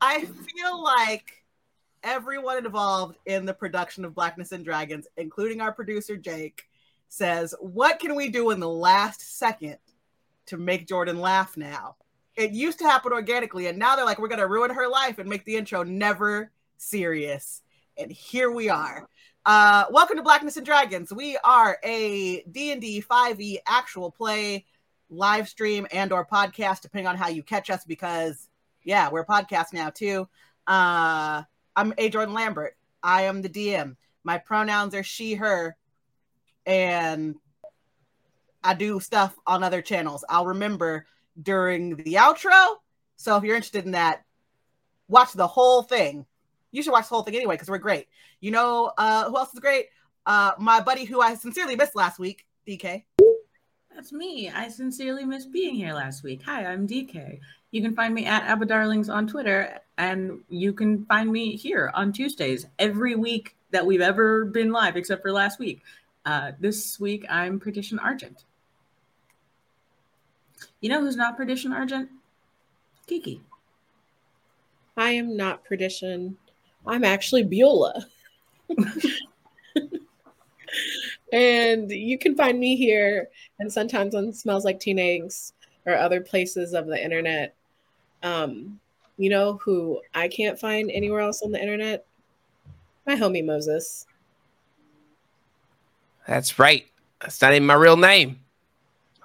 I feel like everyone involved in the production of Blackness and Dragons, including our producer Jake, says, What can we do in the last second to make Jordan laugh now? It used to happen organically, and now they're like, We're going to ruin her life and make the intro never serious. And here we are. Uh, welcome to Blackness and Dragons. We are a D&D 5e actual play live stream and or podcast depending on how you catch us because yeah we're a podcast now too. Uh i'm a jordan lambert. I am the dm my pronouns are she her and i do stuff on other channels. I'll remember during the outro. So if you're interested in that watch the whole thing. You should watch the whole thing anyway because we're great. You know uh who else is great? Uh my buddy who i sincerely missed last week dk that's me. I sincerely missed being here last week. Hi, I'm DK. You can find me at Abba Darlings on Twitter, and you can find me here on Tuesdays every week that we've ever been live, except for last week. Uh, this week, I'm Perdition Argent. You know who's not Perdition Argent? Keiki. I am not Perdition. I'm actually Beulah. and you can find me here and sometimes on Smells Like Teen Eggs or other places of the internet. Um, you know who I can't find anywhere else on the internet? My homie Moses. That's right. That's not even my real name.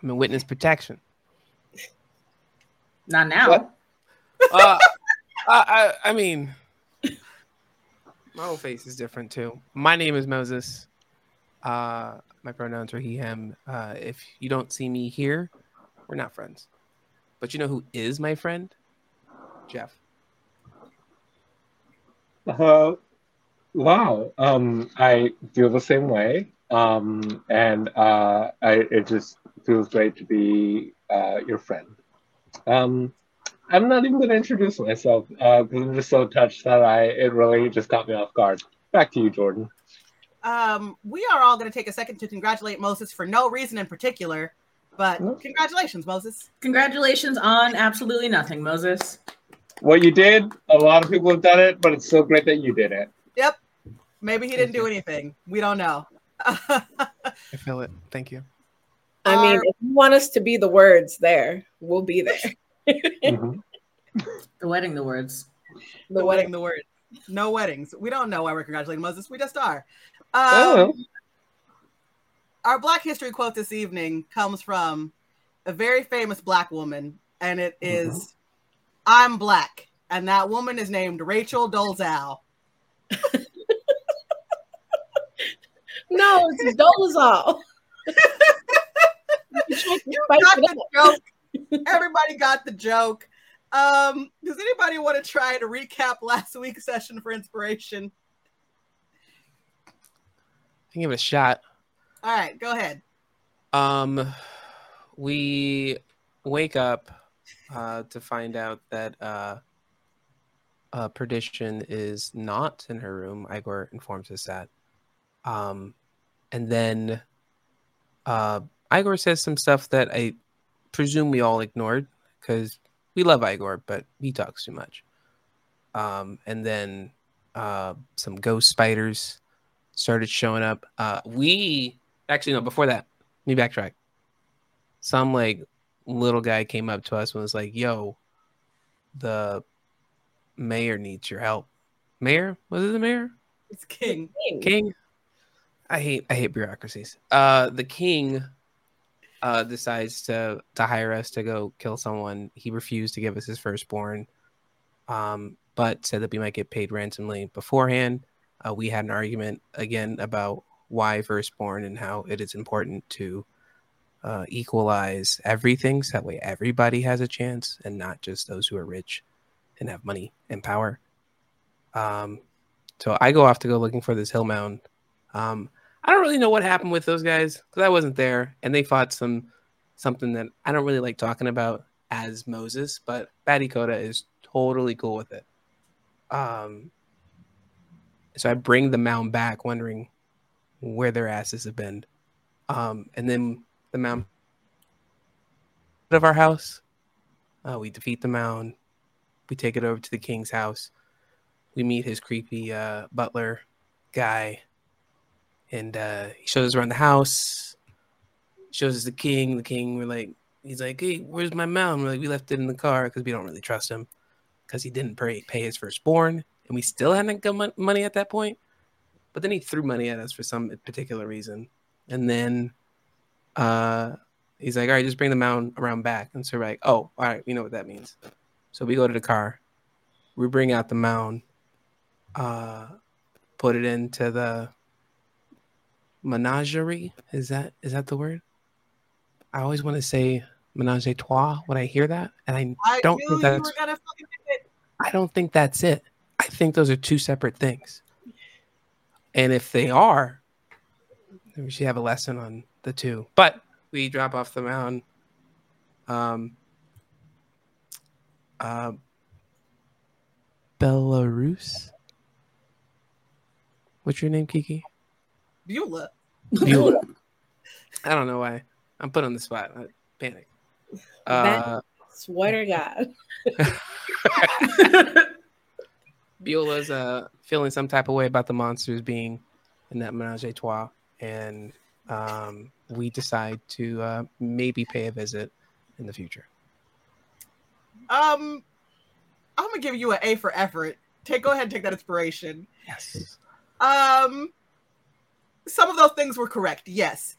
I'm in witness protection. Not now. uh, I, I, I mean, my whole face is different too. My name is Moses. Uh, my pronouns are he, him. Uh, if you don't see me here, we're not friends. But you know who is my friend? Jeff. Uh, wow. Um, I feel the same way. Um, and uh, I, it just feels great to be uh, your friend. Um, I'm not even going to introduce myself because uh, I'm just so touched that I it really just caught me off guard. Back to you, Jordan um, we are all going to take a second to congratulate Moses for no reason in particular, but congratulations, Moses. Congratulations on absolutely nothing, Moses. What you did, a lot of people have done it, but it's so great that you did it. Yep. Maybe he didn't do anything. We don't know. I feel it. Thank you. I mean, if you want us to be the words there, we'll be there. mm-hmm. The wedding, the words. The, the wedding, the words. No weddings. We don't know why we're congratulating Moses. We just are. Um, oh. Our Black History quote this evening comes from a very famous Black woman, and it is, mm-hmm. I'm Black. And that woman is named Rachel Dolezal. no, it's Dolezal. you got the joke. Everybody got the joke. Um, does anybody want to try to recap last week's session for inspiration? Can give it a shot. All right, go ahead. Um, we wake up uh, to find out that uh, uh, Perdition is not in her room. Igor informs us that. Um, and then uh, Igor says some stuff that I presume we all ignored because we love Igor, but he talks too much. Um, and then uh, some ghost spiders started showing up. Uh, we actually no before that. Let me backtrack. Some like little guy came up to us and was like, "Yo, the mayor needs your help." Mayor was it the mayor? It's King. King. I hate I hate bureaucracies. Uh, the king uh, decides to to hire us to go kill someone. He refused to give us his firstborn, um, but said that we might get paid ransomly beforehand uh, we had an argument again about why firstborn and how it is important to uh, equalize everything so that way everybody has a chance and not just those who are rich and have money and power. Um, so I go off to go looking for this hill mound. Um, I don't really know what happened with those guys because I wasn't there, and they fought some something that I don't really like talking about as Moses, but Batty Coda is totally cool with it. Um, so I bring the mound back, wondering where their asses have been. Um, and then the mound of our house, Uh, we defeat the mound. We take it over to the king's house. We meet his creepy uh, butler guy, and uh, he shows us around the house. Shows us the king. The king, we're like, he's like, "Hey, where's my mound?" We're like, "We left it in the car because we don't really trust him because he didn't pay, pay his firstborn, and we still hadn't got money at that point." But then he threw money at us for some particular reason, and then uh, he's like, "All right, just bring the mound around back." And so we're like, "Oh, all right, we know what that means." So we go to the car, we bring out the mound, uh, put it into the menagerie. Is that is that the word? I always want to say menage a trois when I hear that, and I I don't knew think you that's were gonna fucking it. I don't think that's it. I think those are two separate things. And if they are, we should have a lesson on the two. But we drop off the mound. Um, uh, Belarus. What's your name, Keiki? Beulah. Beulah. I don't know why. I'm put on the spot. I panic. Uh, Swear to God. Beulah's uh, feeling some type of way about the monsters being in that menage a trois, and um, we decide to uh, maybe pay a visit in the future. Um, I'm gonna give you an A for effort. Take go ahead and take that inspiration. Yes. Um, some of those things were correct. Yes,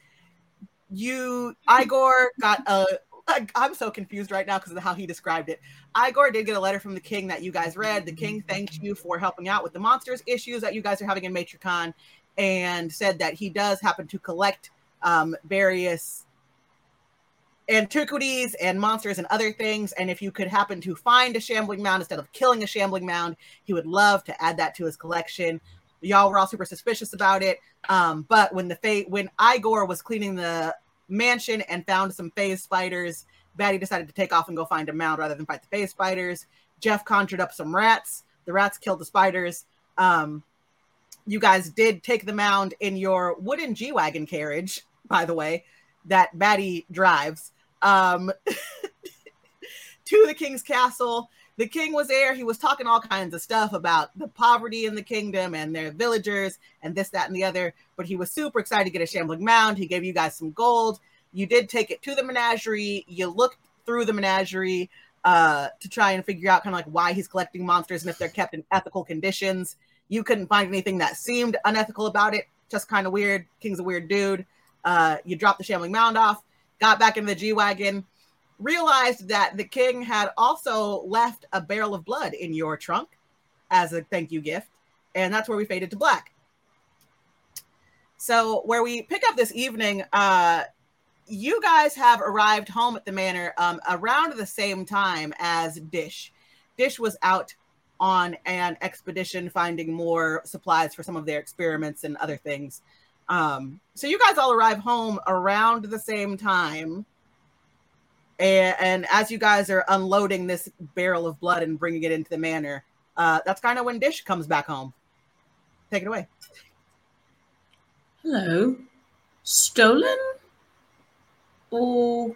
you Igor got a. I'm so confused right now because of how he described it. Igor did get a letter from the king that you guys read. The king thanked you for helping out with the monsters issues that you guys are having in Matricon, and said that he does happen to collect um, various antiquities and monsters and other things. And if you could happen to find a shambling mound instead of killing a shambling mound, he would love to add that to his collection. Y'all were all super suspicious about it. Um, but when the fate, when Igor was cleaning the mansion and found some phase spiders, Batty decided to take off and go find a mound rather than fight the phase spiders. Jeff conjured up some rats. The rats killed the spiders. Um, you guys did take the mound in your wooden G wagon carriage, by the way, that Batty drives um, to the king's castle. The king was there. He was talking all kinds of stuff about the poverty in the kingdom and their villagers and this, that, and the other. But he was super excited to get a shambling mound. He gave you guys some gold. You did take it to the menagerie. You looked through the menagerie uh, to try and figure out kind of like why he's collecting monsters and if they're kept in ethical conditions. You couldn't find anything that seemed unethical about it. Just kind of weird. King's a weird dude. Uh, you dropped the shambling mound off, got back in the G wagon, realized that the king had also left a barrel of blood in your trunk as a thank you gift, and that's where we faded to black. So, where we pick up this evening, uh, you guys have arrived home at the manor um, around the same time as Dish. Dish was out on an expedition finding more supplies for some of their experiments and other things. Um, so you guys all arrive home around the same time. And, and as you guys are unloading this barrel of blood and bringing it into the manor, uh, that's kind of when Dish comes back home. Take it away. Hello. Stolen? Or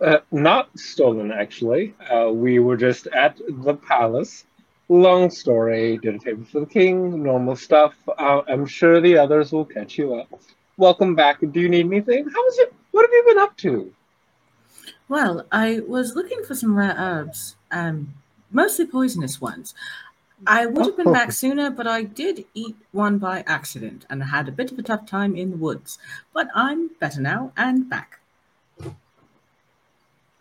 Uh, not stolen, actually. Uh, we were just at the palace. Long story. Did a table for the king. Normal stuff. Uh, I'm sure the others will catch you up. Welcome back. Do you need anything? How is it? What have you been up to? Well, I was looking for some rare herbs, um, mostly poisonous ones. I would have been back sooner, but I did eat one by accident and had a bit of a tough time in the woods. But I'm better now and back.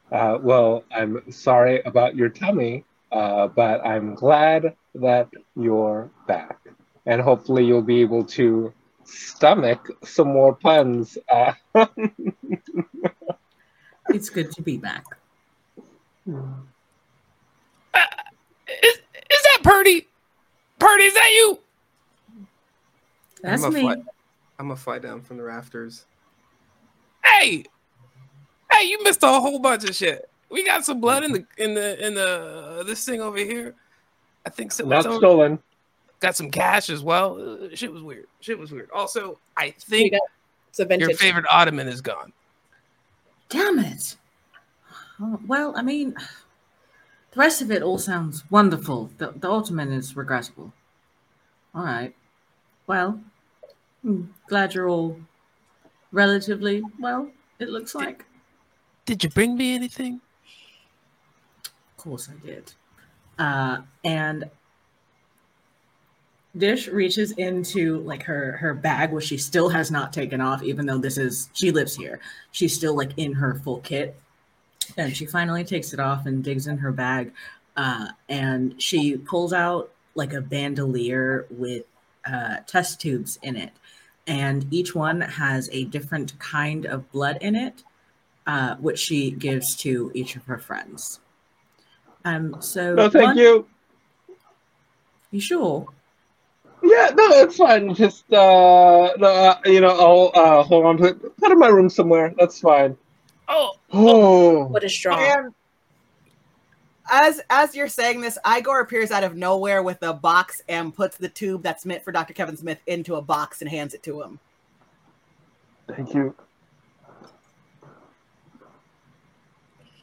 Uh, well, I'm sorry about your tummy, uh, but I'm glad that you're back, and hopefully you'll be able to stomach some more puns. Uh, It's good to be back. Is, is that Purdy? Purdy, is that you? That's I'm me. fly- I'm gonna fly down from the rafters. Hey, hey, you missed a whole bunch of shit. We got some blood in the in the in the this thing over here. I think so. not stolen. got some cash as well. Uh, shit was weird. Shit was weird. Also, I think It's a vintage. your favorite ottoman is gone. Damn it. Oh, well, I mean, the rest of it all sounds wonderful. The, the Ottoman is regrettable. All right. Well, hmm, glad you're all relatively well, it looks like. Did you bring me anything? Of course I did. Uh, and Dish reaches into like her her bag, which she still has not taken off, even though this is she lives here. She's still like in her full kit, and she finally takes it off and digs in her bag, uh, and she pulls out like a bandolier with uh, test tubes in it, and each one has a different kind of blood in it, uh, which she gives to each of her friends. Um, so No, thank one- you. You sure? Yeah, no, it's fine. Just uh, no, uh you know, I'll uh, hold on to it. Put it in my room somewhere. That's fine. Oh, Oh, What a straw. And as as you're saying this, Igor appears out of nowhere with a box and puts the tube that's meant for Dr. Kevin Smith into a box and hands it to him. thank you.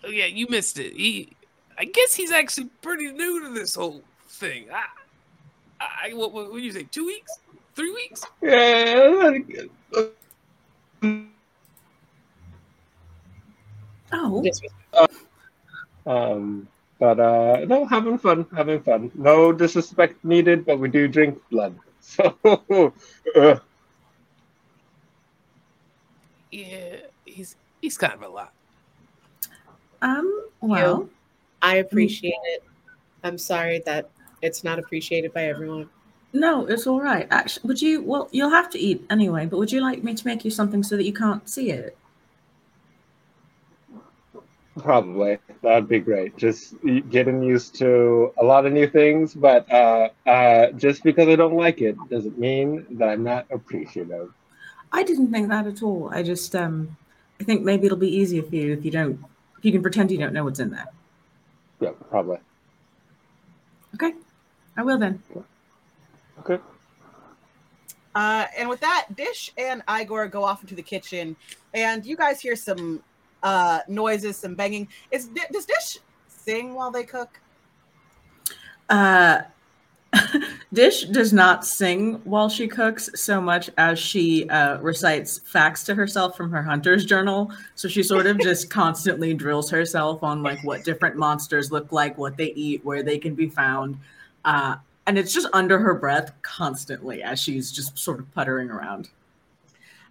oh yeah, you missed it. He, I guess he's actually pretty new to this whole thing. I, I what, what, what do you say? Two weeks? Three weeks? Yeah. Oh, This Um, but uh, no, having fun, having fun. No disrespect needed, but we do drink blood. So, uh, Yeah, he's he's kind of a lot. um, well, I appreciate it. I'm sorry that it's not appreciated by everyone. no, it's all right. Actually, would you? Well, you'll have to eat anyway. But would you like me to make you something so that you can't see it? probably that'd be great. Just getting used to a lot of new things, but uh, uh, just because I don't like it doesn't mean that I'm not appreciative. I didn't think that at all. I just, um, I think maybe it'll be easier for you if you don't, if you can pretend you don't know what's in there. Yeah, probably. Okay, I will then. Okay. Uh, and with that, Dish and Igor go off into the kitchen, and you guys hear some uh, noises, some banging. Is does Dish sing while they cook? Uh, Dish does not sing while she cooks so much as she uh, recites facts to herself from her hunter's journal. So she sort of just constantly drills herself on like what different monsters look like, what they eat, where they can be found. Uh, and it's just under her breath constantly as she's just sort of puttering around.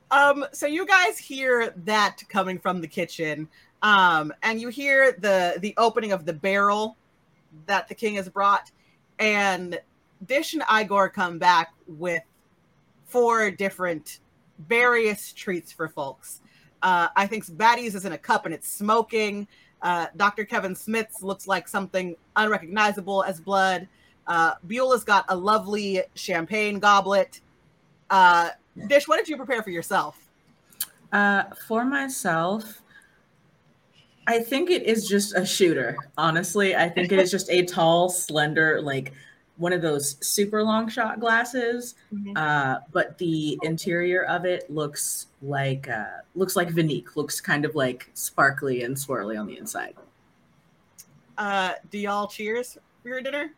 Um, so you guys hear that coming from the kitchen, um, and you hear the the opening of the barrel that the king has brought, and Dish and Igor come back with four different various treats for folks. Uh, I think Batty's is in a cup and it's smoking. Uh, Dr. Kevin Smith's looks like something unrecognizable as blood. Uh, Beulah's got a lovely champagne goblet. Uh, Dish, what did you prepare for yourself? Uh, for myself, I think it is just a shooter. Honestly, I think it is just a tall, slender, like one of those super long shot glasses. Uh, but the interior of it looks like uh, looks like Viniq. Looks kind of like sparkly and swirly on the inside. Uh, do y'all cheers for your dinner?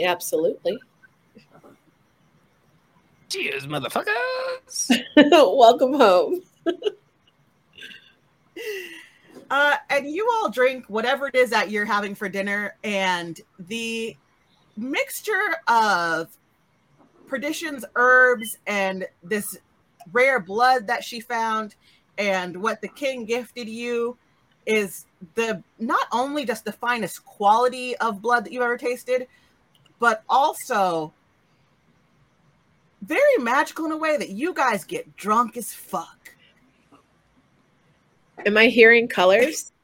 Absolutely. Cheers, motherfuckers. Welcome home. Uh, and you all drink whatever it is that you're having for dinner, and the mixture of perditions, herbs, and this rare blood that she found, and what the king gifted you is the not only just the finest quality of blood that you've ever tasted, but also very magical in a way that you guys get drunk as fuck. Am I hearing colors?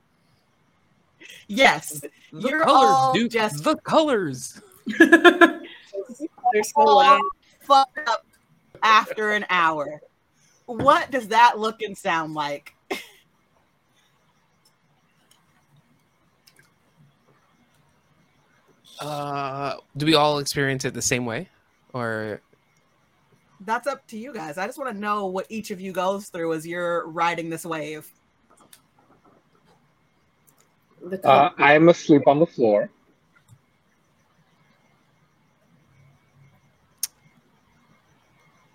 Yes, The You're colors, all dude. just- The colors. They're so loud. fucked up after an hour. What does that look and sound like? Uh, do we all experience it the same way, or That's up to you guys. I just want to know what each of you goes through as you're riding this wave. Uh, I'm asleep on the floor.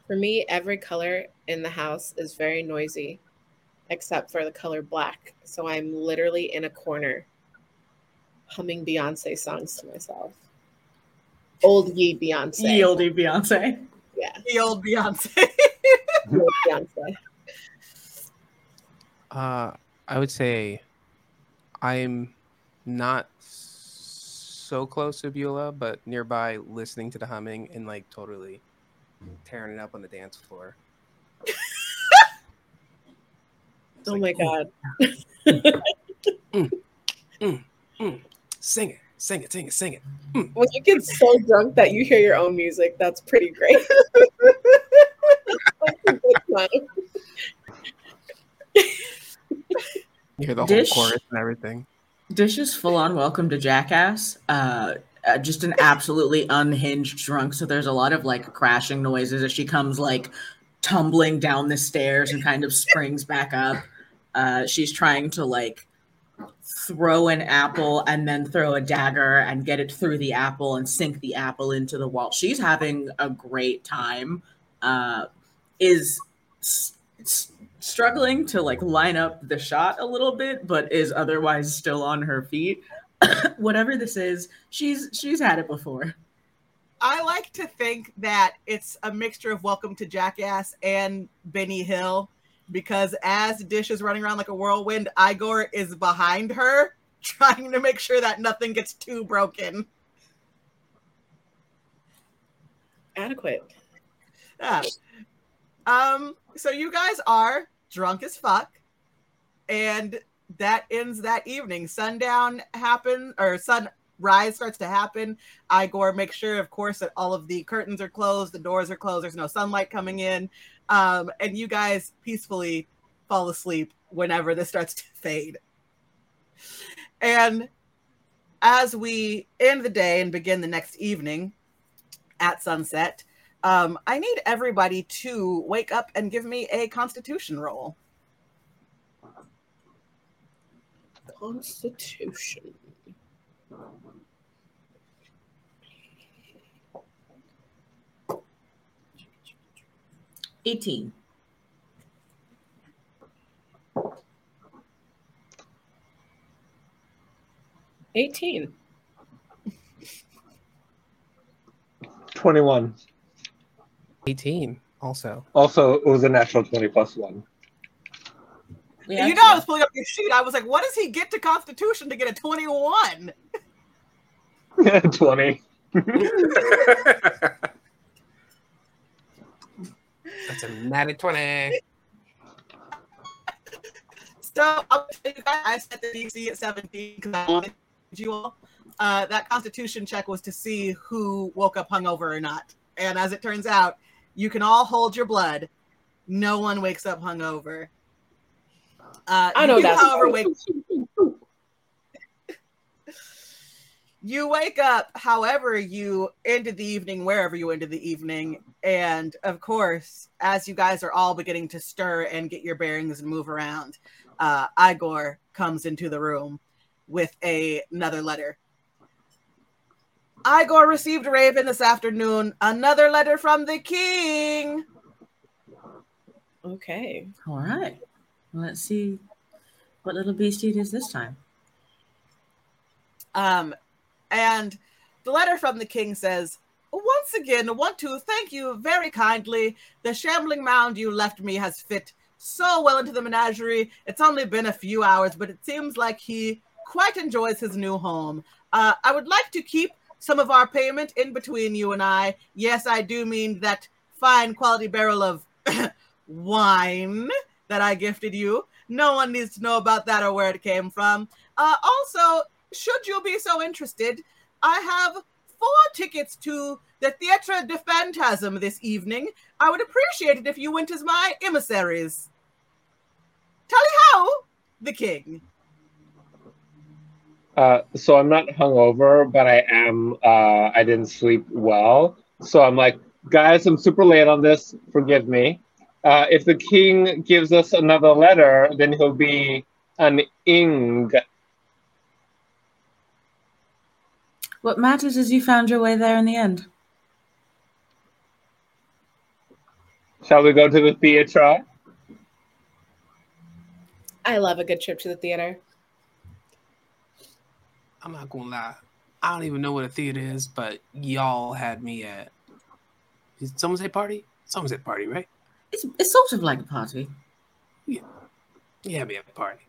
For me, every color in the house is very noisy, except for the color black. So I'm literally in a corner humming Beyonce songs to myself. Old ye Beyonce. Yieldy Beyonce. Yeah, The old Beyonce. old Beyonce. Uh, I would say I'm not so close to Beulah, but nearby, listening to the humming and like totally tearing it up on the dance floor. Oh like, my "Ooh, god. Mm. Mm. Mm. Sing it, sing it, sing it, sing it. When you get so drunk that you hear your own music, that's pretty great. That's a good time. You hear the Dish. whole chorus and everything. Dish is full on welcome to Jackass. Uh, uh, just an absolutely unhinged drunk. So there's a lot of like crashing noises as she comes like tumbling down the stairs and kind of springs back up. Uh, she's trying to like throw an apple and then throw a dagger and get it through the apple and sink the apple into the wall. She's having a great time. Uh, is s- s- struggling to like line up the shot a little bit, but is otherwise still on her feet. Whatever this is, she's she's had it before. I like to think that it's a mixture of Welcome to Jackass and Benny Hill because as Dish is running around like a whirlwind, Igor is behind her trying to make sure that nothing gets too broken. Adequate. Yeah. Um, so you guys are drunk as fuck, and that ends that evening. Sundown happens or sunrise starts to happen. Igor makes sure, of course, that all of the curtains are closed, the doors are closed, there's no sunlight coming in. Um, and you guys peacefully fall asleep whenever this starts to fade. And as we end the day and begin the next evening at sunset, um, I need everybody to wake up and give me a constitution roll. Constitution. Eighteen. Eighteen. 21. 18 also. Also, it was a natural 20 plus one. We you have know, I was pulling up your sheet. I was like, what does he get to constitution to get a 21? 20. That's a natty 20. So I'll tell you guys, I set the DC at 17 because I wanted you all. Uh, that constitution check was to see who woke up hungover or not. And as it turns out, you can all hold your blood. No one wakes up hungover. Uh, I know do, that's however, right. wake you wake up however you ended the evening wherever you ended the evening and of course as you guys are all beginning to stir and get your bearings and move around uh, igor comes into the room with a, another letter igor received raven this afternoon another letter from the king Okay. All right. Let's see what little beastie it is this time. Um, and the letter from the king says, Once again, want to thank you very kindly. The shambling mound you left me has fit so well into the menagerie. It's only been a few hours, but it seems like he quite enjoys his new home. Uh, I would like to keep some of our payment in between you and I. Yes, I do mean that fine quality barrel of wine that I gifted you. No one needs to know about that or where it came from. Uh, also, should you be so interested, I have four tickets to the Theatre de Phantasm this evening. I would appreciate it if you went as my emissaries. Tally how, the king. Uh, so I'm not hungover, but I am. Uh, I didn't sleep well, so I'm like, guys, I'm super late on this. Forgive me. Uh, if the king gives us another letter, then he'll be an ing. What matters is you found your way there in the end. Shall we go to the theater? I love a good trip to the theater. I'm not gonna lie. I don't even know what a theater is, but y'all had me at. Did someone say party? Someone said party, right? It's, it's sort of like a party. Yeah. You had me at a party.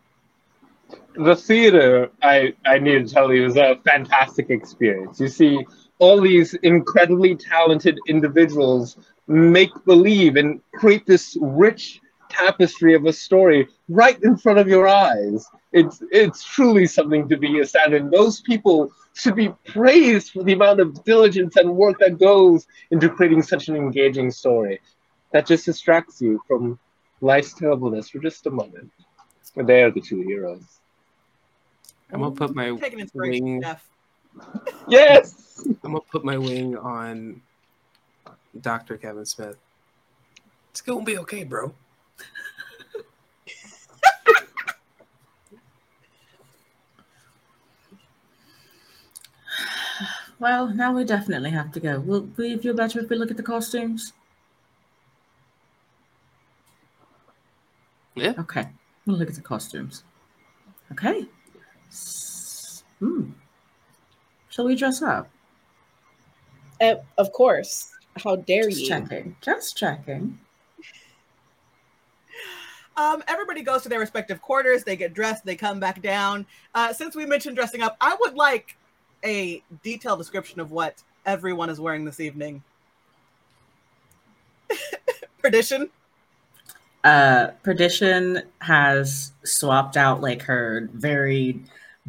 The theater, I, I need to tell you, is a fantastic experience. You see all these incredibly talented individuals make believe and create this rich tapestry of a story right in front of your eyes. It's it's truly something to be astounded. And those people should be praised for the amount of diligence and work that goes into creating such an engaging story that just distracts you from life's terribleness for just a moment. They are the two heroes. I'm gonna put my Taking inspiration, wing. Jeff. Yes. I'm gonna put my wing on Dr. Kevin Smith. It's gonna be okay, bro. Well, now we definitely have to go. Will we feel better if we look at the costumes? Yeah. Okay, we'll look at the costumes. Okay. S- Hmm. Shall we dress up? Uh, of course. How dare Just you? checking. Just checking. Um, everybody goes to their respective quarters. They get dressed. They come back down. Uh, since we mentioned dressing up, I would like a detailed description of what everyone is wearing this evening. Perdition. Uh, Perdition has swapped out like her very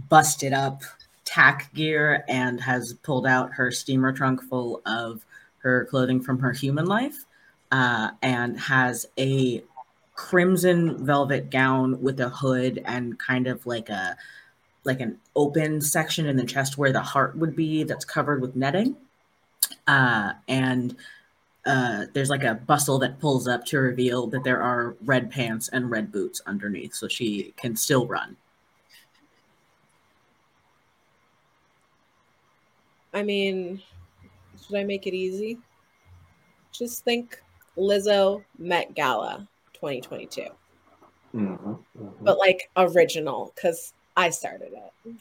busted up tack gear and has pulled out her steamer trunk full of her clothing from her human life uh, and has a crimson velvet gown with a hood and kind of like a like an open section in the chest where the heart would be that's covered with netting. Uh, and uh, there's like a bustle that pulls up to reveal that there are red pants and red boots underneath, so she can still run. I mean, should I make it easy? Just think Lizzo Met Gala 2022, Mhm, mhm. but like original because I started it.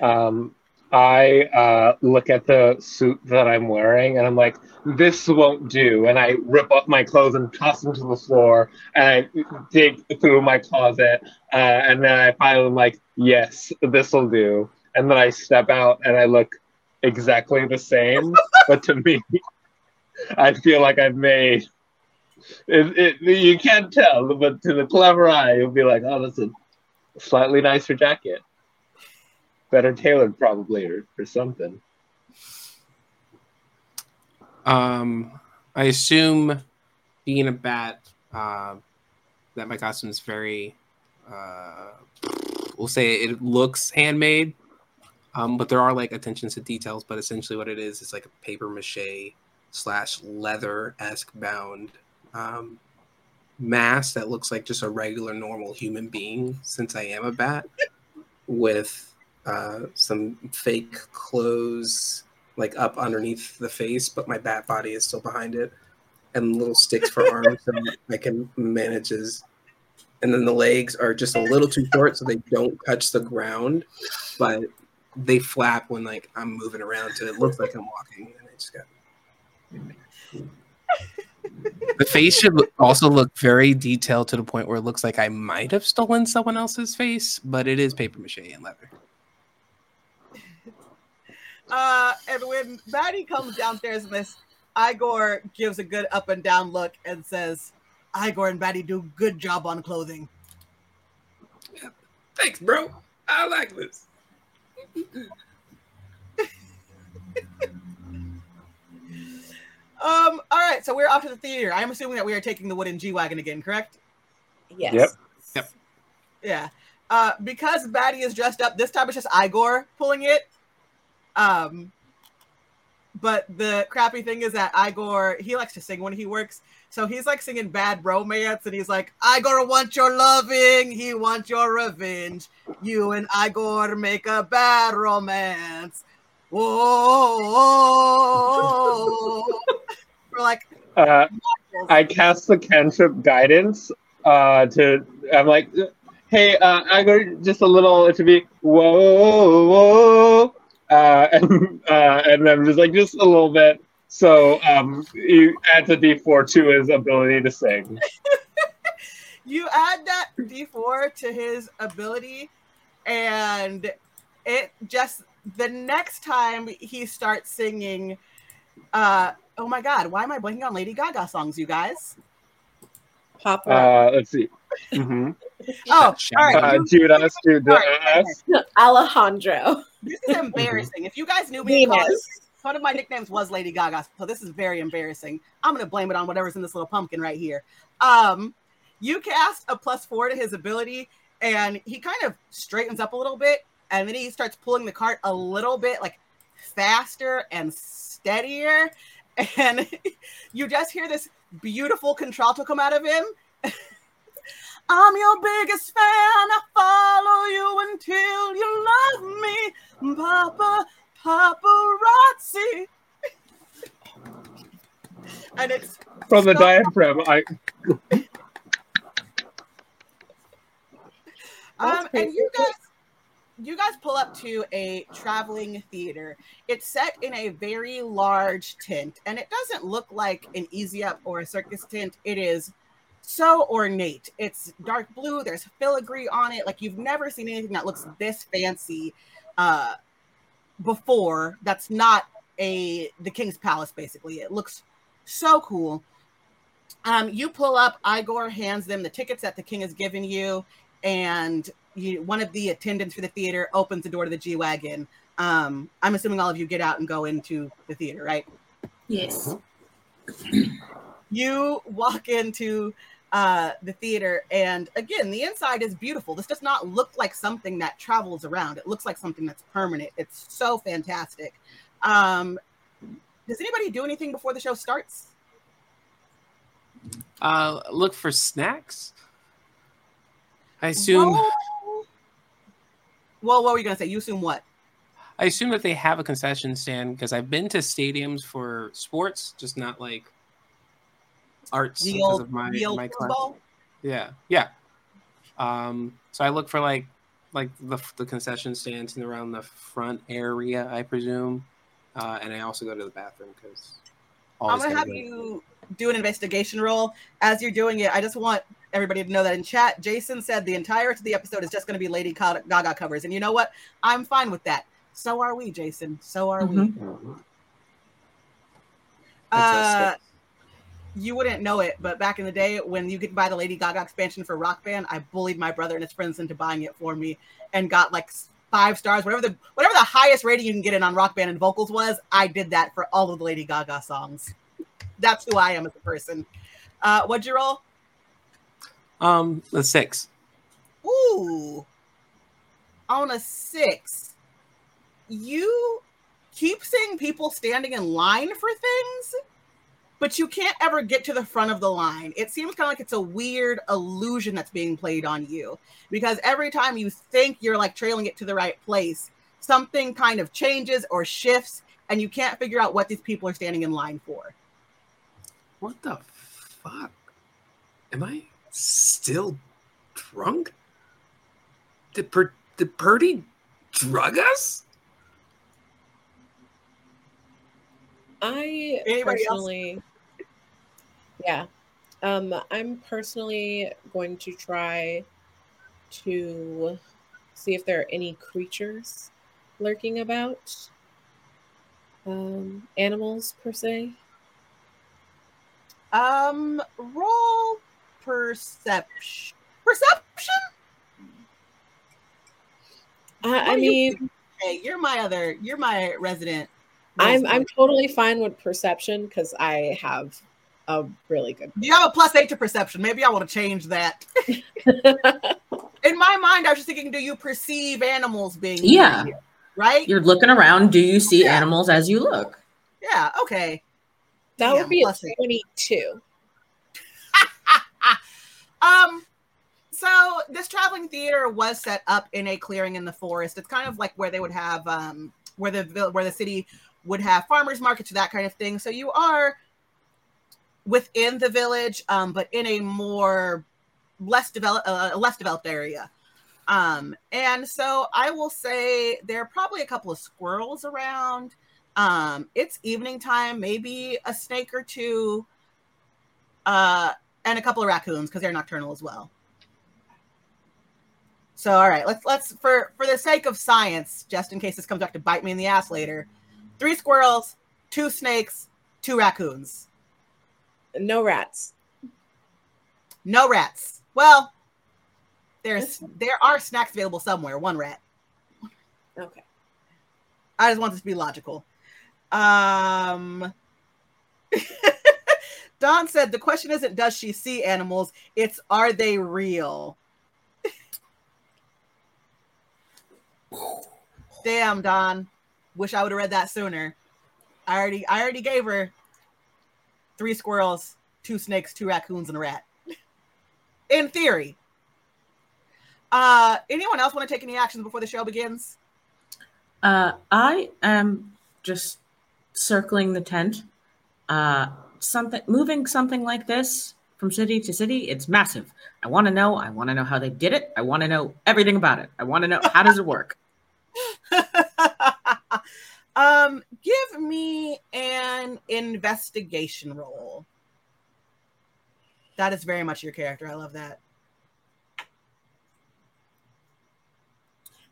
Um, I uh, look at the suit that I'm wearing and I'm like, this won't do. And I rip off my clothes and toss them to the floor. And I dig through my closet. Uh, and then I finally am like, yes, this will do. And then I step out and I look exactly the same. but to me, I feel like I've made it, it. You can't tell, but to the clever eye, you'll be like, oh, that's a slightly nicer jacket better tailored probably or, or something. Um, I assume being a bat, uh, that my costume is very, uh, we'll say it looks handmade. Um, but there are like attentions to details. But essentially, what it is is like a paper mache slash leather esque bound um, mask that looks like just a regular normal human being. Since I am a bat, with uh, some fake clothes like up underneath the face, but my bat body is still behind it, and little sticks for arms so I can manage as. And then the legs are just a little too short, so they don't touch the ground, but they flap when like I'm moving around, so it looks like I'm walking. And I just got. The face should also look very detailed to the point where it looks like I might have stolen someone else's face, but it is paper mache and leather. Uh, and when Batty comes downstairs in this, Igor gives a good up and down look and says, Igor and Batty do good job on clothing. Thanks, bro. I like this. Um, all right, so we're off to the theater. I'm assuming that we are taking the wooden G Wagon again, correct? Yes. Yep. Yep. Yeah. Uh, because Batty is dressed up, this time it's just Igor pulling it. Um, but the crappy thing is that Igor he likes to sing when he works. So he's like singing bad romance, and he's like, Igor wants your loving, he wants your revenge. You and Igor make a bad romance. Whoa. We're like, Uh, I cast the cantrip guidance uh, to. I'm like, hey, uh, I go just a little. It should be whoa, whoa, uh, and uh, and I'm just like just a little bit. So um, you add to D4 to his ability to sing. you add that D4 to his ability, and it just the next time he starts singing, uh, oh my god, why am I blanking on Lady Gaga songs, you guys? Pop Uh, let's see. Hmm Oh, Shut all right. Uh, you- Judas, Judas. Alejandro. this is embarrassing. If you guys knew me, college, one of my nicknames was Lady Gaga, so this is very embarrassing. I'm gonna blame it on whatever's in this little pumpkin right here. Um, you cast a plus four to his ability, and he kind of straightens up a little bit, and then he starts pulling the cart a little bit like faster and steadier, and you just hear this beautiful contralto come out of him. I'm your biggest fan. I follow you until you love me, Papa Paparazzi. and it's From the diaphragm, I um, and you guys, you guys pull up to a traveling theater. It's set in a very large tent, and it doesn't look like an easy up or a circus tent. It is so ornate. It's dark blue. There's filigree on it. Like you've never seen anything that looks this fancy uh, before. That's not a the king's palace. Basically, it looks so cool. Um, you pull up. Igor hands them the tickets that the king has given you and you, one of the attendants for the theater opens the door to the G wagon. Um, I'm assuming all of you get out and go into the theater, right? Yes. You walk into uh, the theater, and again, the inside is beautiful. This does not look like something that travels around. It looks like something that's permanent. It's so fantastic. Um, does anybody do anything before the show starts? Uh, look for snacks. I assume. Roll- Well, what were you gonna say? You assume what? I assume that they have a concession stand because I've been to stadiums for sports, just not like arts The because old, of my the old my class. football? Yeah, yeah. Um, so I look for like like the the concession stands and around the front area, I presume, uh, and I also go to the bathroom because I'm gonna have you do an investigation roll. As you're doing it, I just want everybody to know that in chat, Jason said the entirety of the episode is just going to be Lady Gaga covers, and you know what? I'm fine with that. So are we, Jason. So are we. Mhm. Uh, you wouldn't know it, but back in the day when you could buy the Lady Gaga expansion for Rock Band, I bullied my brother and his friends into buying it for me and got like five stars, whatever the whatever the highest rating you can get in on Rock Band and vocals was. I did that for all of the Lady Gaga songs. That's who I am as a person. Uh, what'd you roll? Um, a six. Ooh, on a six. You keep seeing people standing in line for things, but you can't ever get to the front of the line. It seems kind of like it's a weird illusion that's being played on you because every time you think you're like trailing it to the right place, something kind of changes or shifts, and you can't figure out what these people are standing in line for. What the fuck? Am I still drunk? Did per- did Purdy drug us? I Anybody else? Yeah, um, I'm personally going to try to see if there are any creatures lurking about, um, animals per se. Um, roll perception. Perception? I, I do you mean, Hey, you're my other. You're my resident. I'm I'm totally fine with perception because I have a really good. You have a plus eight to perception. Maybe I want to change that. In my mind, I was just thinking, do you perceive animals being Yeah. near you? right? You're looking around. Do you see Yeah. animals as you look? Yeah, okay. That Yeah, would be a plus 22. Um, so this traveling theater was set up in a clearing in the forest. It's kind of like where they would have um where the where the city would have farmers markets that kind of thing. So you are within the village, um, but in a more less developed uh, less developed area. Um, and so I will say there are probably a couple of squirrels around. Um, it's evening time, maybe a snake or two. Uh, and a couple of raccoons because they're nocturnal as well. So all right, let's let's for for the sake of science, just in case this comes back to bite me in the ass later, three squirrels, two snakes, two raccoons, No rats. no rats. Well, there's there are snacks available somewhere. One rat. Okay. I just want this to be logical. Um Don said the question isn't does she see animals, it's are they real? Damn, Don. Wish I would have read that sooner. I already I already gave her three squirrels, two snakes, two raccoons, and a rat. In theory. Uh anyone else want to take any actions before the show begins? Uh, I am just circling the tent. Uh, something moving something like this from city to city. It's massive. I want to know. I want to know how they did it. I want to know everything about it. I want to know how does it work. um, give me an investigation roll. That is very much your character. I love that.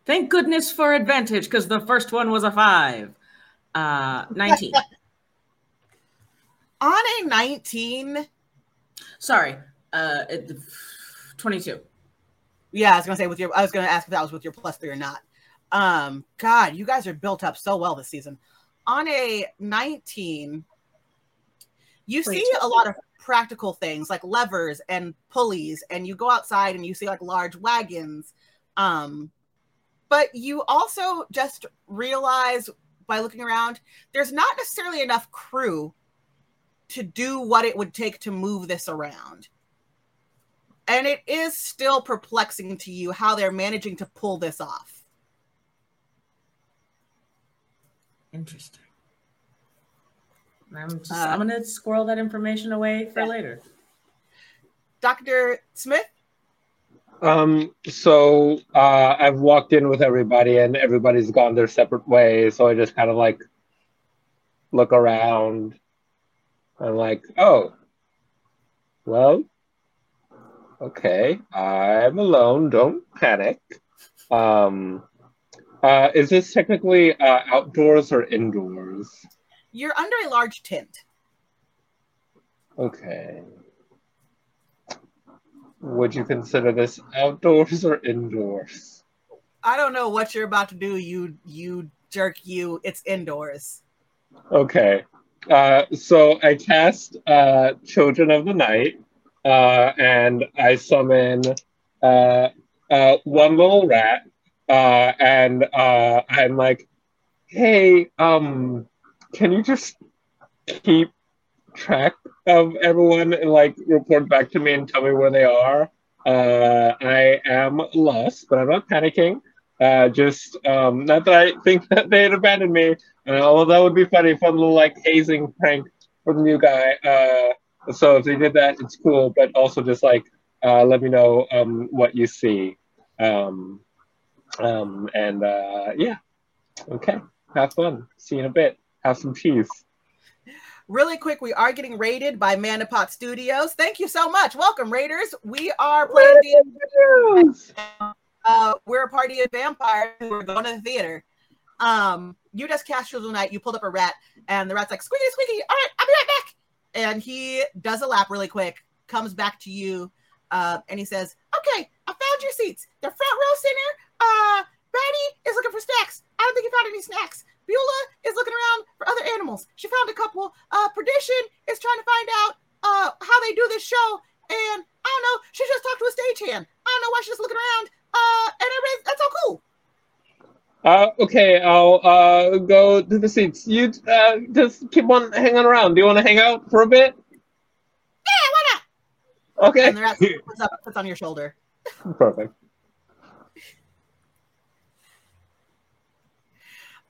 Thank goodness for advantage because the first one was a five. Uh, nineteen. On a 19, Sorry. Uh, twenty-two. yeah, I was gonna say with your I was gonna ask if that was with your plus three or not. Um, God, you guys are built up so well this season. On a 19, you see a lot of practical things like levers and pulleys, and you go outside and you see like large wagons. Um, but you also just realize by looking around, there's not necessarily enough crew to do what it would take to move this around. And it is still perplexing to you how they're managing to pull this off. Interesting. I'm just, Uh, I'm gonna squirrel that information away for yeah. later. Dr. Smith? Um, so uh, I've walked in with everybody, and everybody's gone their separate ways. So I just kind of like look around. I'm like, oh, well, okay, I'm alone. Don't panic. Um, uh, is this technically uh, outdoors or indoors? You're under a large tent. Okay. Would you consider this outdoors or indoors? I don't know what you're about to do, you you jerk you. It's indoors. Okay. Uh, so I cast uh, Children of the Night, uh, and I summon uh, uh, one little rat, uh, and uh, I'm like, "Hey, um, can you just keep track of everyone and like report back to me and tell me where they are? Uh, I am lost, but I'm not panicking. Uh, just um, not that I think that they had abandoned me. Uh, although that would be funny, fun little like hazing prank for the new guy. Uh, so if they did that, it's cool. But also just like uh, let me know um, what you see. Um, um, and uh, yeah, okay. Have fun. See you in a bit. Have some cheese. Really quick, we are getting raided by Manapot Studios. Thank you so much. Welcome, Raiders. We are playing. Uh, we're a party of vampires who are going to the theater. Um, you just cast of Night. You pulled up a rat, and the rat's like, squeaky, squeaky. All right, I'll be right back. And he does a lap really quick, comes back to you, uh, and he says, Okay, I found your seats. The front row center. Uh, is looking for snacks. I don't think you found any snacks. Beulah is looking around for other animals. She found a couple. Uh, Perdition is trying to find out uh how they do this show. And I don't know. She just talked to a stagehand. I don't know why she's just looking around. Uh, and everything, that's all cool. Uh, okay, I'll uh, go to the seats. You uh, just keep on hanging around. Do you want to hang out for a bit? Yeah, why not? Okay. And the rat puts, up, puts on your shoulder. Perfect.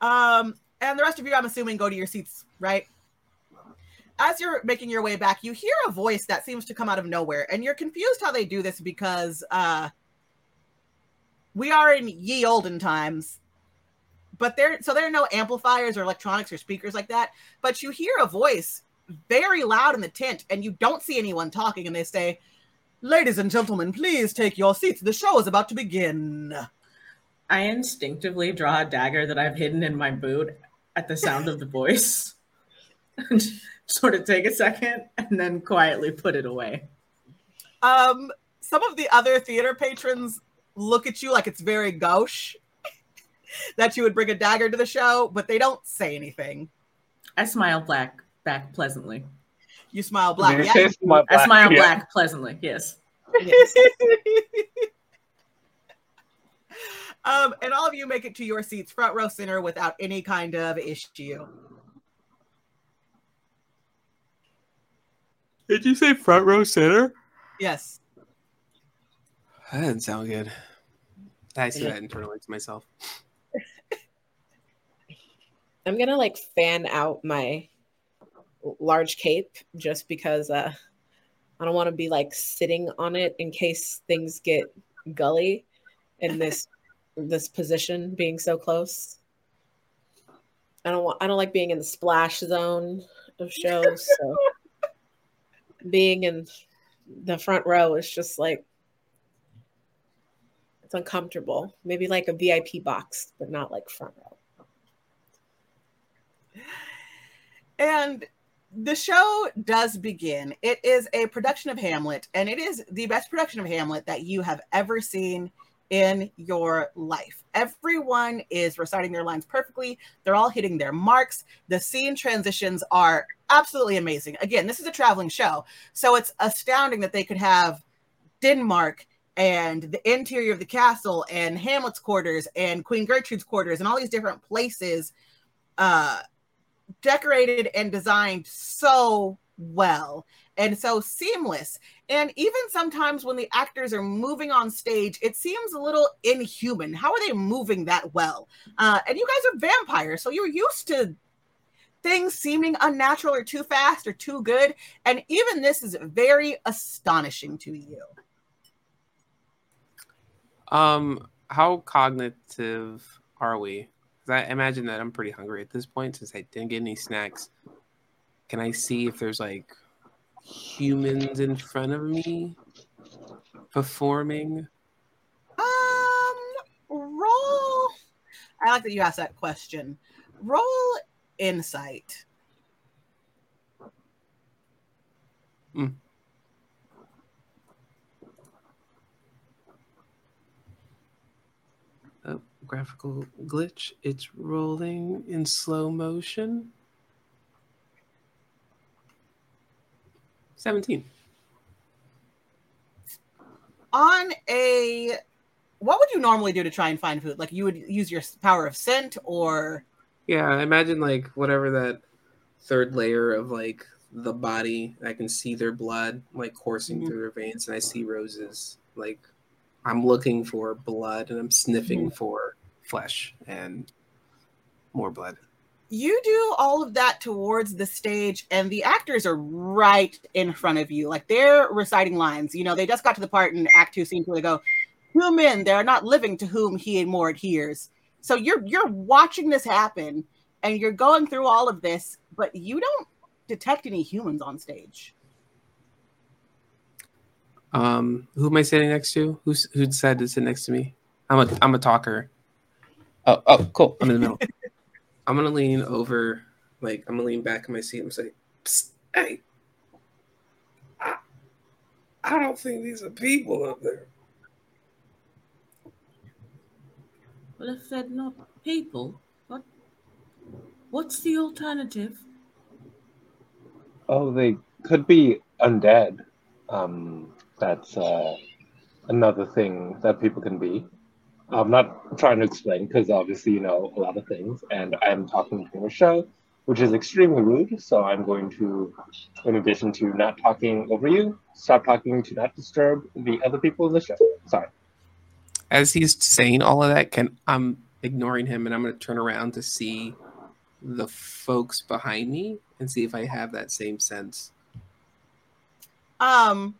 Um, and the rest of you, I'm assuming, go to your seats, right? As you're making your way back, you hear a voice that seems to come out of nowhere, and you're confused how they do this because uh, we are in ye olden times. But there, so there are no amplifiers or electronics or speakers like that. But you hear a voice very loud in the tent, and you don't see anyone talking, and they say, "Ladies and gentlemen, please take your seats. The show is about to begin." I instinctively draw a dagger that I've hidden in my boot at the sound of the voice. and sort of take a second and then quietly put it away. Um, some of the other theater patrons look at you like it's very gauche that you would bring a dagger to the show, but they don't say anything. I smile black back pleasantly. You smile black. Did Yeah, say you do. smile I smile Yeah. black pleasantly. Yes. Yes. Um, and all of you make it to your seats, front row center, without any kind of issue. Did you say front row center? Yes. That didn't sound good. I say Yeah. that internally to myself. I'm gonna like fan out my large cape just because uh I don't want to be like sitting on it in case things get gully in this this position being so close. I don't want I don't like being in the splash zone of shows. So being in the front row is just like it's uncomfortable. Maybe like a VIP box, but not like front row. And the show does begin. It is a production of Hamlet, and it is the best production of Hamlet that you have ever seen in your life. Everyone is reciting their lines perfectly. They're all hitting their marks. The scene transitions are absolutely amazing. Again, this is a traveling show, so it's astounding that they could have Denmark and the interior of the castle and Hamlet's quarters and Queen Gertrude's quarters and all these different places uh decorated and designed so well and so seamless. And even sometimes when the actors are moving on stage, it seems a little inhuman. How are they moving that well? Uh, and you guys are vampires, so you're used to things seeming unnatural or too fast or too good. And even this is very astonishing to you. Um, how cognitive are we? 'Cause I imagine that I'm pretty hungry at this point since I didn't get any snacks. Can I see if there's like humans in front of me performing? Um, roll. I like that you asked that question. Roll insight. Oh, graphical glitch. It's rolling in slow motion. 17. on a what would you normally do to try and find food like you would use your power of scent or Yeah, I imagine like whatever that third layer of like the body, I can see their blood like coursing Mhm. through their veins, and I see roses. Like I'm looking for blood, and I'm sniffing for flesh and more blood. You do all of that towards the stage and the actors are right in front of you like they're reciting lines you know they just got to the part in act two scene where they go human they're not living to whom he and more adheres so you're you're watching this happen and you're going through all of this but you don't detect any humans on stage Um, who am I sitting next to? Who's who decided to sit next to me? I'm a I'm a talker. Oh oh cool. I'm in the middle. I'm gonna lean over, like I'm gonna lean back in my seat and say, Psst, "Hey, I, I don't think these are people up there." Well, if they're not people, what? What's the alternative? Oh, they could be undead. Um, that's uh, another thing that people can be. I'm not trying to explain because obviously you know a lot of things, and I'm talking during a show, which is extremely rude. So I'm going to, in addition to not talking over you, stop talking to not disturb the other people in the show. Sorry. As he's saying all of that, can I'm ignoring him and I'm going to turn around to see the folks behind me and see if I have that same sense. Um,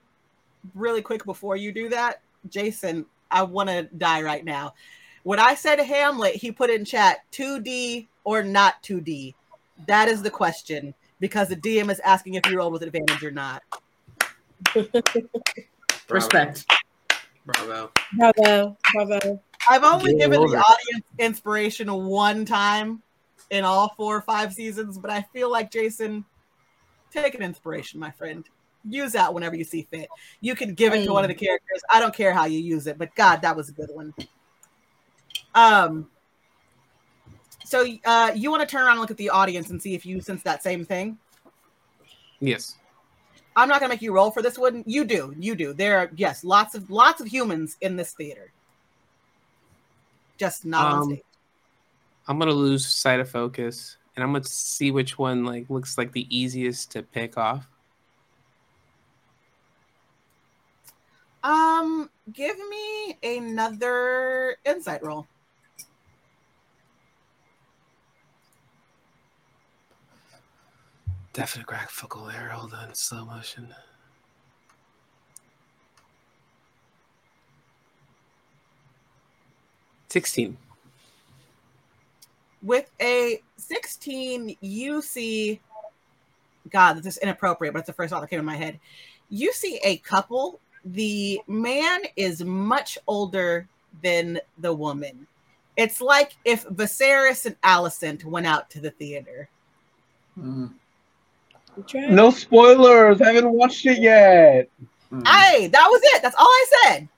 really quick before you do that, Jason, I want to die right now. When I said Hamlet, he put in chat 2D or not 2D. That is the question because the DM is asking if you roll with advantage or not. Respect. Bravo. Bravo, bravo. I've only Get given over the audience inspiration one time in all four or five seasons, but I feel like Jason, take an inspiration, my friend. Use that whenever you see fit. You can give it to one of the characters. I don't care how you use it, but God, that was a good one. Um. So, uh, you want to turn around and look at the audience and see if you sense that same thing? Yes. I'm not gonna make you roll for this one. You do, you do. There are yes, lots of lots of humans in this theater, just not on Um, stage. I'm gonna lose sight of focus, and I'm gonna see which one like looks like the easiest to pick off. Um, give me another insight roll. Definite graphical there. Hold on, slow motion. Sixteen. With a 16, you see God, this is inappropriate, but it's the first thought that came in my head. You see a couple. The man is much older than the woman. It's like if Viserys and Alicent went out to the theater. Mm. No spoilers. I haven't watched it yet. Mm. Hey, that was it. That's all I said.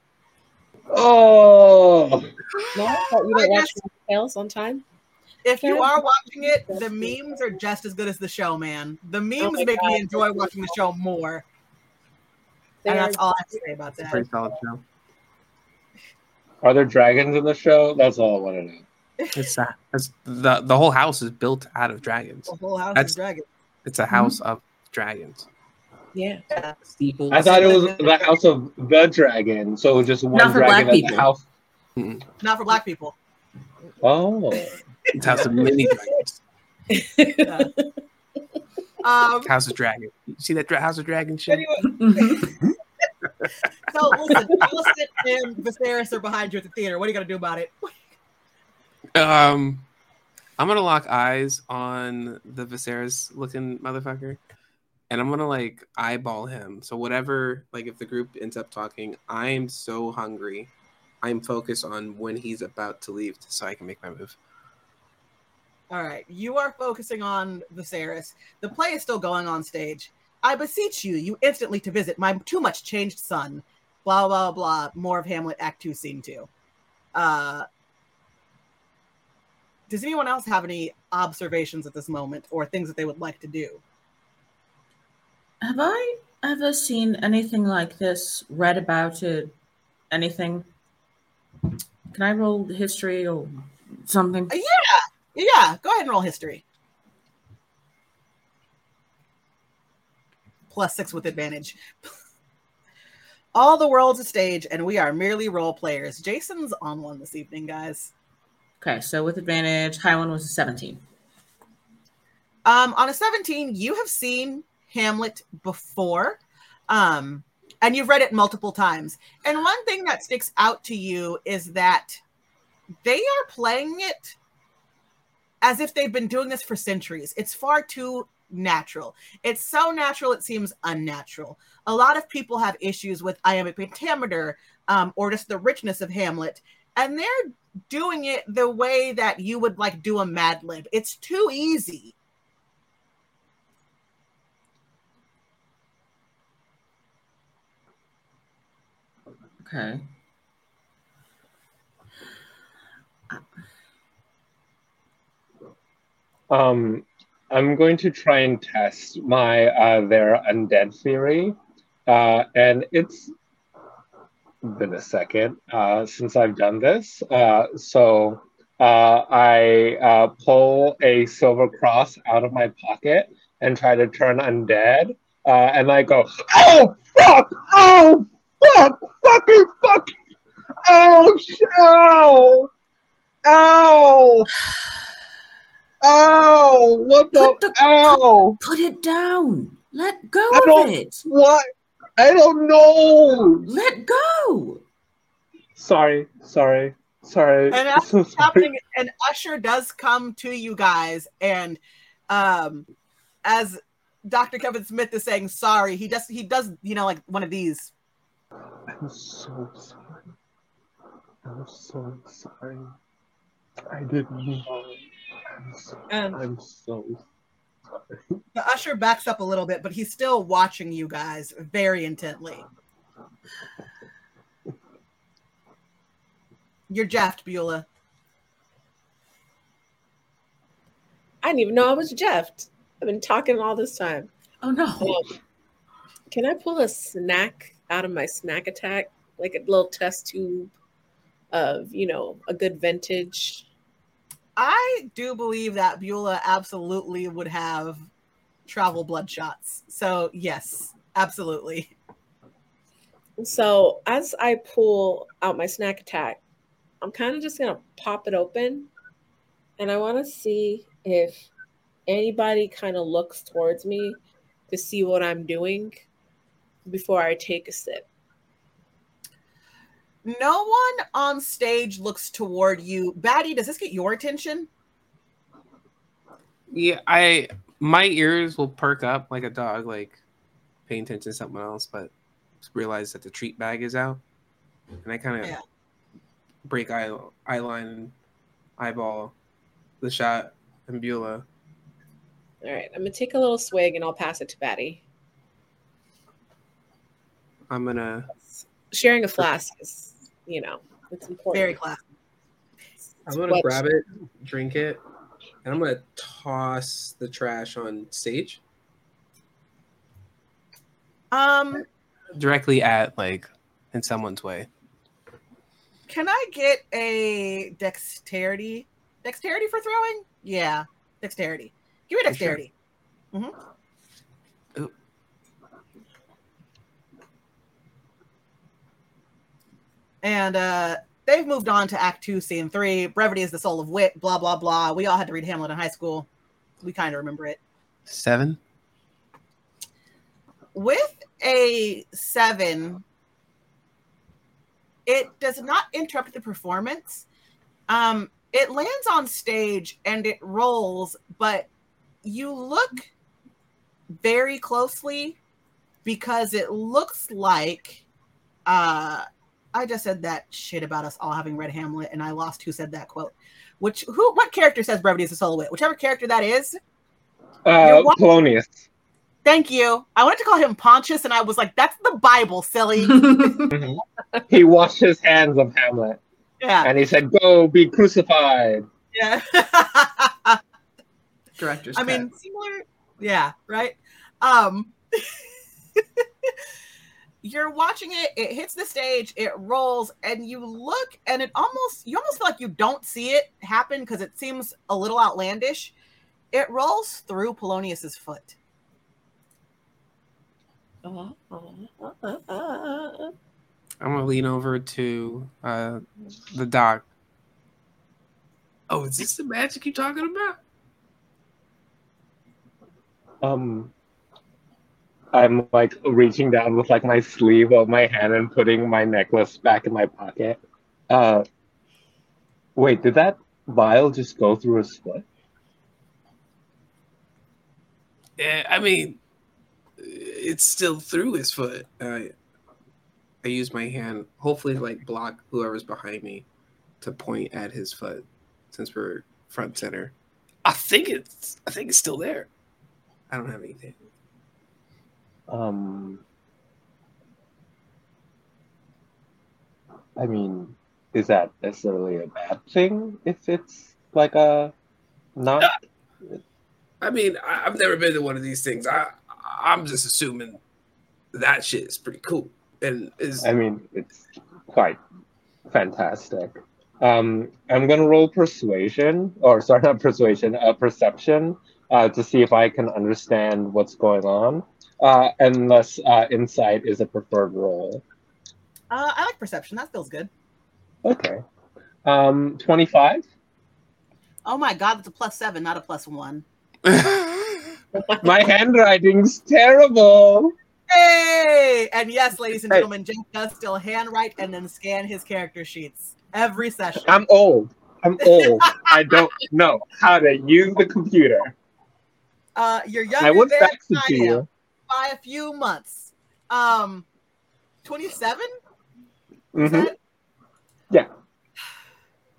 Oh, No, I thought you I didn't watch guess- Tales on time. If you are watching it, the memes are just as good as the show, man. The memes my make me enjoy watching the show more. They and that's all I have to say about that. pretty solid show. are there dragons in the show? That's all I want to know. It's, that. it's the the whole house is built out of dragons. The whole house That's- is dragon. It's a house of dragons. yeah. Steeples. I thought it was the house of the dragon, so just one Not for dragon black at the people. house. Not for black people. Oh, It's house of many dragons. Um, House of Dragon. You see that dra- House of Dragon shit? Mhm. so listen, Alicent and Viserys are behind you at the theater. What are you gonna do about it? Um, I'm gonna lock eyes on the Viserys looking motherfucker, and I'm gonna like eyeball him. So whatever, like if the group ends up talking, I'm so hungry. I'm focused on when he's about to leave, so I can make my move. All right, you are focusing on Viserys. The play is still going on stage. I beseech you, you instantly to visit my too much changed son. Blah blah blah. More of Hamlet Act Two, Scene Two. Uh, does anyone else have any observations at this moment or things that they would like to do? Have I ever seen anything like this? Read about it? Anything? Can I roll history or something? Yeah, go ahead and roll history. Plus six with advantage. All the world's a stage, and we are merely role players. Jason's on one this evening, guys. Okay, so with advantage, high one was a 17. Um, on a 17, you have seen Hamlet before, um, and you've read it multiple times. And one thing that sticks out to you is that they are playing it as if they've been doing this for centuries. It's far too natural. It's so natural it seems unnatural. A lot of people have issues with iambic pentameter um, or just the richness of Hamlet, and they're doing it the way that you would like do a Mad Lib. It's too easy. Okay. Um, I'm going to try and test my uh, their undead theory, uh, and it's been a second uh, since I've done this. Uh, so uh, I uh, pull a silver cross out of my pocket and try to turn undead. And I go, oh, fuck, oh, fuck, fucking, fuck, oh, ow, ow, ow, what the, Put the- ow, Put it down. Let go I of don't- it. what? I don't know. Let go. Sorry, sorry, sorry. And that's so sorry. happening and usher does come to you guys and um as dr kevin smith is saying sorry he does he does you know like one of these I'm so sorry. I'm so sorry. I didn't know. I'm so, and I'm so sorry. the usher backs up a little bit but he's still watching you guys very intently you're jaffed beulah I didn't even know I was Jeff. I've been talking all this time. Oh no. Um, can I pull a snack out of my snack attack, like a little test tube of, you know, a good vintage? I do believe that beulah absolutely would have travel blood shots so yes absolutely So as I pull out my snack attack, I'm kind of just gonna pop it open, and I want to see if anybody kind of looks towards me to see what I'm doing before I take a sip. No one on stage looks toward you. Batty, does this get your attention? Yeah, I my ears will perk up like a dog, like paying attention to something else, but realize that the treat bag is out, and I kind of Yeah. break eye eye line eyeball the shot and Beulah. All right, I'm gonna take a little swig and I'll pass it to Batty. I'm gonna Sharing a flask is, you know, it's important. Very classy. I'm gonna What- grab it, drink it, and I'm gonna toss the trash on stage Um, directly at like in someone's way. can I get a dexterity? Dexterity for throwing? Yeah, dexterity. Give me For sure. dexterity. hmm Ooh. And uh they've moved on to Act Two, Scene Three. Brevity is the soul of wit. Blah blah blah. We all had to read Hamlet in high school. We kind of remember it. Seven. with a seven, it does not interrupt the performance. Um, it lands on stage and it rolls, but you look very closely because it looks like uh I just said that shit about us all having read Hamlet and I lost who said that quote. Which who what character says brevity is a soul wit? Whichever character that is, Uh, You're? Polonius. Thank you. I wanted to call him Pontius, and I was like, "That's the Bible, silly." Mhm. He washed his hands of Hamlet Yeah, and he said, Go be crucified. yeah. Director's I cut. mean, similar. Yeah, right. Um, you're watching it. It hits the stage. It rolls, and you look, and it almost you almost feel like you don't see it happen because it seems a little outlandish. It rolls through Polonius's foot. Uh, uh, uh, uh, uh. I'm gonna lean over to uh, the doc. Oh, is this the magic you're talking about? Um, I'm like reaching down with like my sleeve of my hand and putting my necklace back in my pocket. Uh, wait, did that vial just go through his foot? Yeah, I mean, it's still through his foot. I, I use my hand, hopefully, like block whoever's behind me, to point at his foot, since we're front center. I think it's, I think it's still there. I don't have anything. Um, I mean, is that necessarily a bad thing if it's like a not? I mean, I've never been to one of these things. I, I'm just assuming that shit is pretty cool and is I mean, it's quite fantastic. Um, I'm gonna roll persuasion, or sorry, not persuasion, uh, perception, uh, to see if I can understand what's going on. Uh, unless uh, insight is a preferred role. Uh, I like perception. That feels good. Okay. Um, 25. Oh my god, that's a plus seven, not a plus one. My handwriting's terrible. Hey! And yes, ladies and Hey. gentlemen, Jake does still handwrite and then scan his character sheets every session. I'm old. I'm old. I don't know how to use the computer. Uh, you're younger I would than fax it I to am you. By a few months. Um, 27? Mm-hmm. Yeah.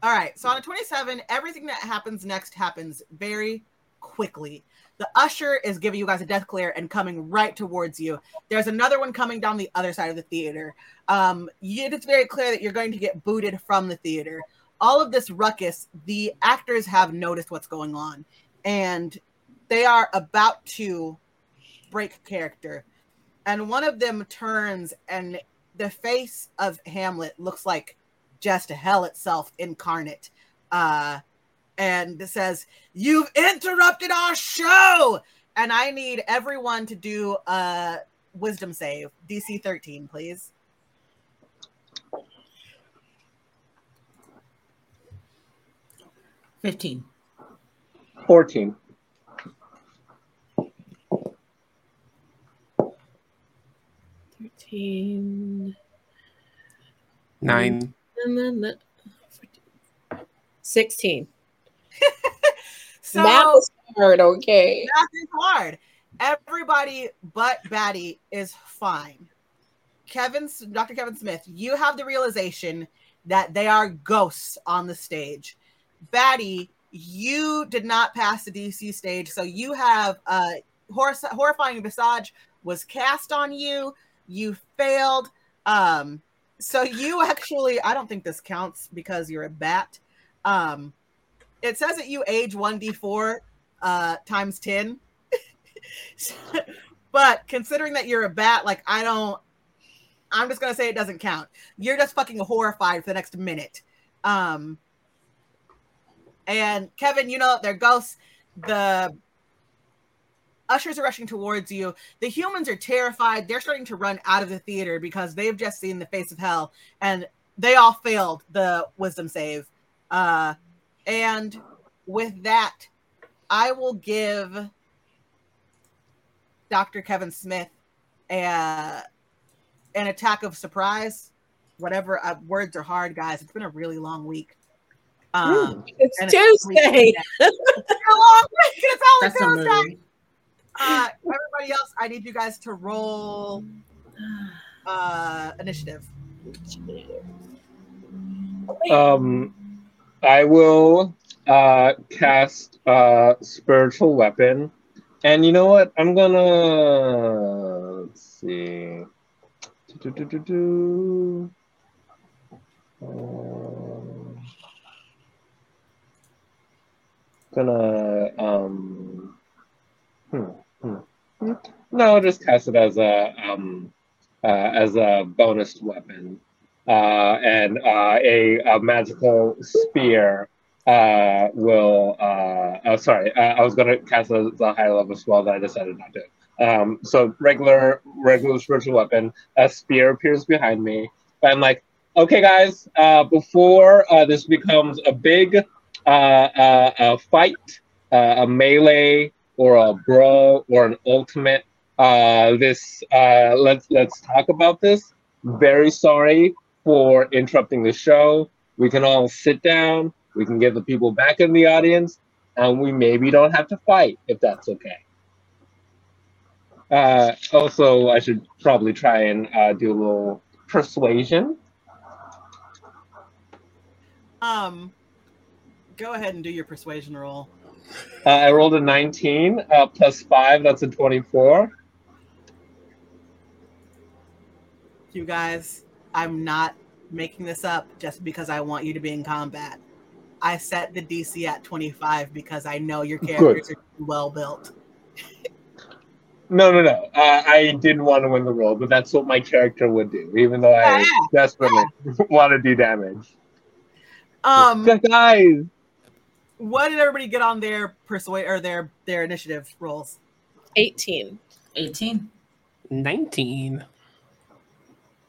All right. So on a 27, everything that happens next happens very quickly. The usher is giving you guys a death clear and coming right towards you. There's another one coming down the other side of the theater. Um, it's very clear that you're going to get booted from the theater. All of this ruckus, the actors have noticed what's going on, and they are about to break character. And one of them turns, and the face of Hamlet looks like just hell itself incarnate. Uh, and says, You've interrupted our show! And I need everyone to do a wisdom save, DC 13, please. Fifteen. 14. Thirteen. Nine. And then the- Sixteen. So Math is hard, okay. math is hard. Everybody but Batty is fine. Kevin, Dr. Kevin Smith, you have the realization that they are ghosts on the stage. Batty, you did not pass the DC stage, so you have uh, hor- horrifying visage was cast on you. You failed. Um, so you actually, I don't think this counts because you're a bat. Um, it says that you age 1d4 uh, times 10. but considering that you're a bat, like I don't, I'm just gonna say it doesn't count. You're just fucking horrified for the next minute. Um, and Kevin, you know they're ghosts. The ushers are rushing towards you. The humans are terrified. They're starting to run out of the theater because they've just seen the face of hell, and they all failed the wisdom save. Uh, and with that, I will give Dr. Kevin Smith a, an attack of surprise. Whatever uh, words are hard, guys. It's been a really long week. Um, It's and Tuesday. It's been a long week. It's only That's Tuesday. Uh, everybody else, I need you guys to roll uh, initiative. Um, I will uh, cast uh, spiritual weapon, and you know what? I'm gonna let's see. Do-do-do-do-do. Um, gonna um. Hmm, hmm, hmm. No, just cast it as a um, uh, as a bonus weapon uh, and uh, a, a magical spear uh, will. Uh, oh, sorry, uh, I was to cast a, a high level spell that I decided not to. Um, so regular, regular spiritual weapon. A spear appears behind me. I'm like, okay, guys. Before this becomes a big fight, a melee, or a brawl, or an ultimate. Uh, this uh, let's let's talk about this. Very sorry for interrupting the show. We can all sit down. We can get the people back in the audience, and we maybe don't have to fight if that's okay. Uh, also, I should probably try and uh, do a little persuasion. Um, go ahead and do your persuasion roll. Uh, I rolled a 19 uh, plus five. That's a 24. You guys, I'm not making this up just because I want you to be in combat. I set the DC at 25 because I know your characters are well built. No, no, no. Uh, I didn't want to win the role, but that's what my character would do, even though I Yeah, desperately want to do damage. Um, guys, what did everybody get on their persuade or their their initiative rolls? 18. 18. 19.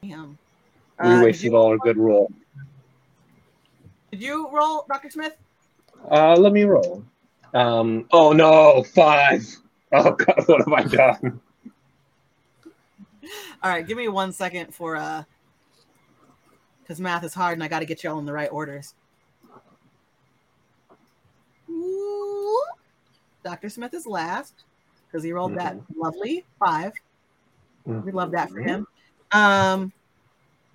Damn. we Uh, wasted you- all our good roll. Did you roll, Dr. Smith? Uh, let me roll. Um, oh no, five. Oh god, what have I done? All right, give me one second for uh, because math is hard and I got to get y'all in the right orders. Ooh. Dr. Smith is last because he rolled that lovely five. We love that for him. Um,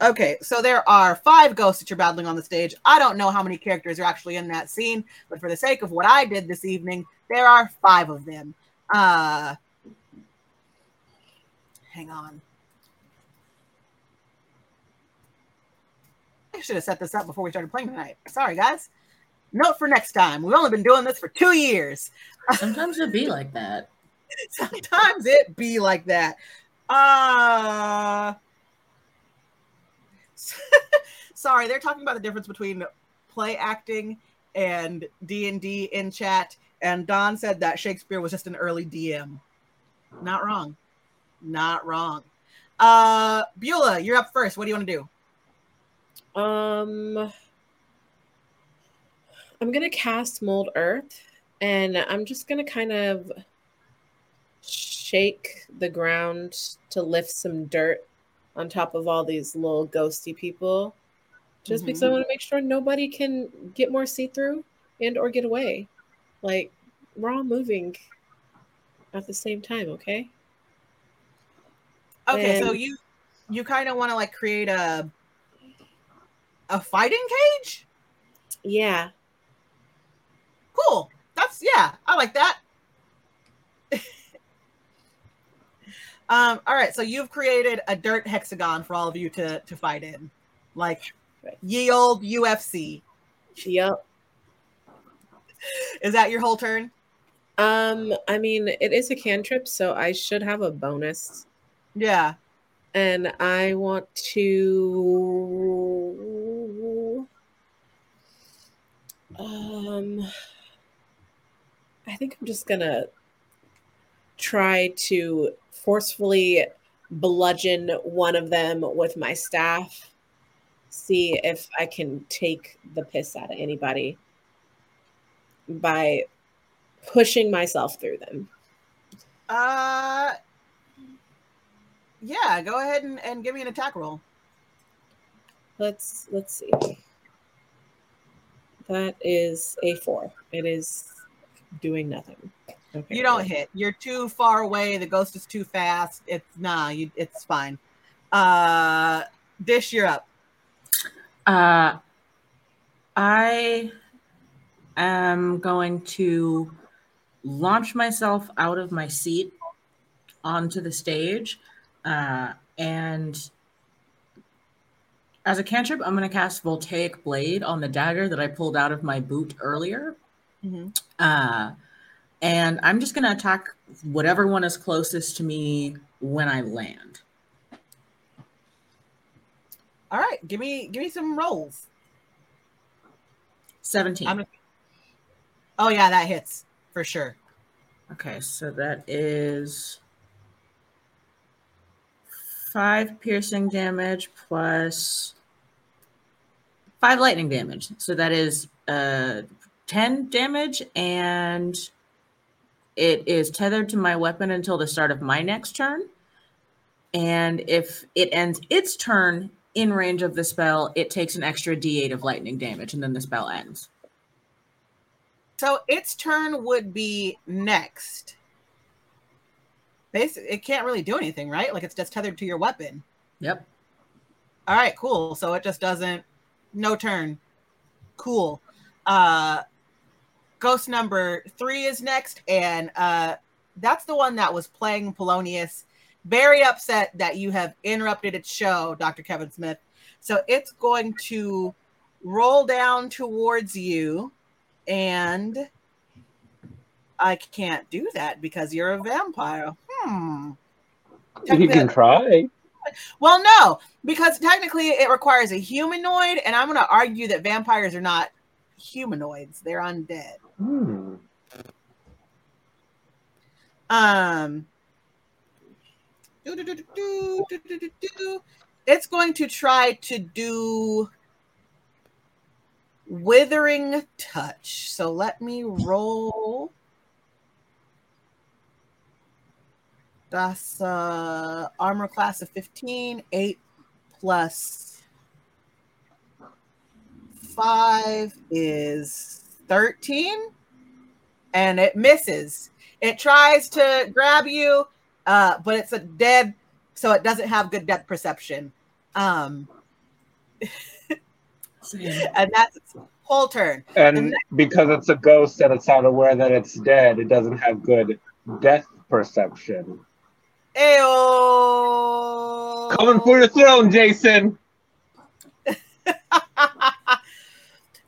okay, so there are five ghosts that you're battling on the stage. I don't know how many characters are actually in that scene, but for the sake of what I did this evening, there are five of them. Uh, hang on. I should have set this up before we started playing tonight. Sorry, guys. Note for next time. We've only been doing this for two years. Sometimes it be like that. Sometimes it be like that. Uh sorry, they're talking about the difference between play acting and D&D in chat and Don said that Shakespeare was just an early DM. Not wrong. Not wrong. Uh Beulah, you're up first. What do you want to do? Um, I'm gonna cast Mold Earth, and I'm just gonna kind of shake the ground to lift some dirt on top of all these little ghosty people, just mm-hmm. because I want to make sure nobody can get more see through and or get away. Like we're all moving at the same time, okay? Okay, so you you kind of want to like create a a fighting cage? Yeah. Cool. That's yeah, I like that. um, all right, so you've created a dirt hexagon for all of you to to fight in. Like ye old UFC. Yep. Is that your whole turn? Um, I mean, it is a cantrip, so I should have a bonus. Yeah. And I want to um I think I'm just gonna try to forcefully bludgeon one of them with my staff. See if I can take the piss out of anybody by pushing myself through them. Uh yeah, go ahead and, and give me an attack roll. Let's let's see. That is a four. It is doing nothing. Okay. You don't hit. You're too far away. The ghost is too fast. It's nah, you it's fine. Uh Dish, you're up. Uh, I am going to launch myself out of my seat onto the stage. Uh, and as a cantrip, I'm going to cast Voltaic Blade on the dagger that I pulled out of my boot earlier. Mhm. Uh, and I'm just going to attack whatever one is closest to me when I land. All right, give me give me some rolls. 17. I'm Oh yeah, that hits for sure. Okay, so that is five piercing damage plus five lightning damage. So that is uh 10 damage, and it is tethered to my weapon until the start of my next turn. And if it ends its turn in range of the spell, it takes an extra d8 of lightning damage, and then the spell ends. So its turn would be next. Basically, it can't really do anything, right? Like it's just tethered to your weapon. Yep. All right, cool. So it just doesn't no turn. Cool. Uh ghost number 3 is next and uh that's the one that was playing Polonius. Very upset that you have interrupted its show, Dr. Kevin Smith. So it's going to roll down towards you and I can't do that because you're a vampire. Hmm. You can try. Well, no, because technically it requires a humanoid, and I'm going to argue that vampires are not humanoids. They're undead. Hmm. Um. It's going to try to do withering touch. So let me roll. That's uh, armor class of 15, 8 plus 5 is 13 and it misses. It tries to grab you, uh, but it's a dead, so it doesn't have good depth perception. Um, and that's its whole turn. And because it's a ghost and it's not aware that it's dead, it doesn't have good death perception. Ayo! Coming for your throne, Jason.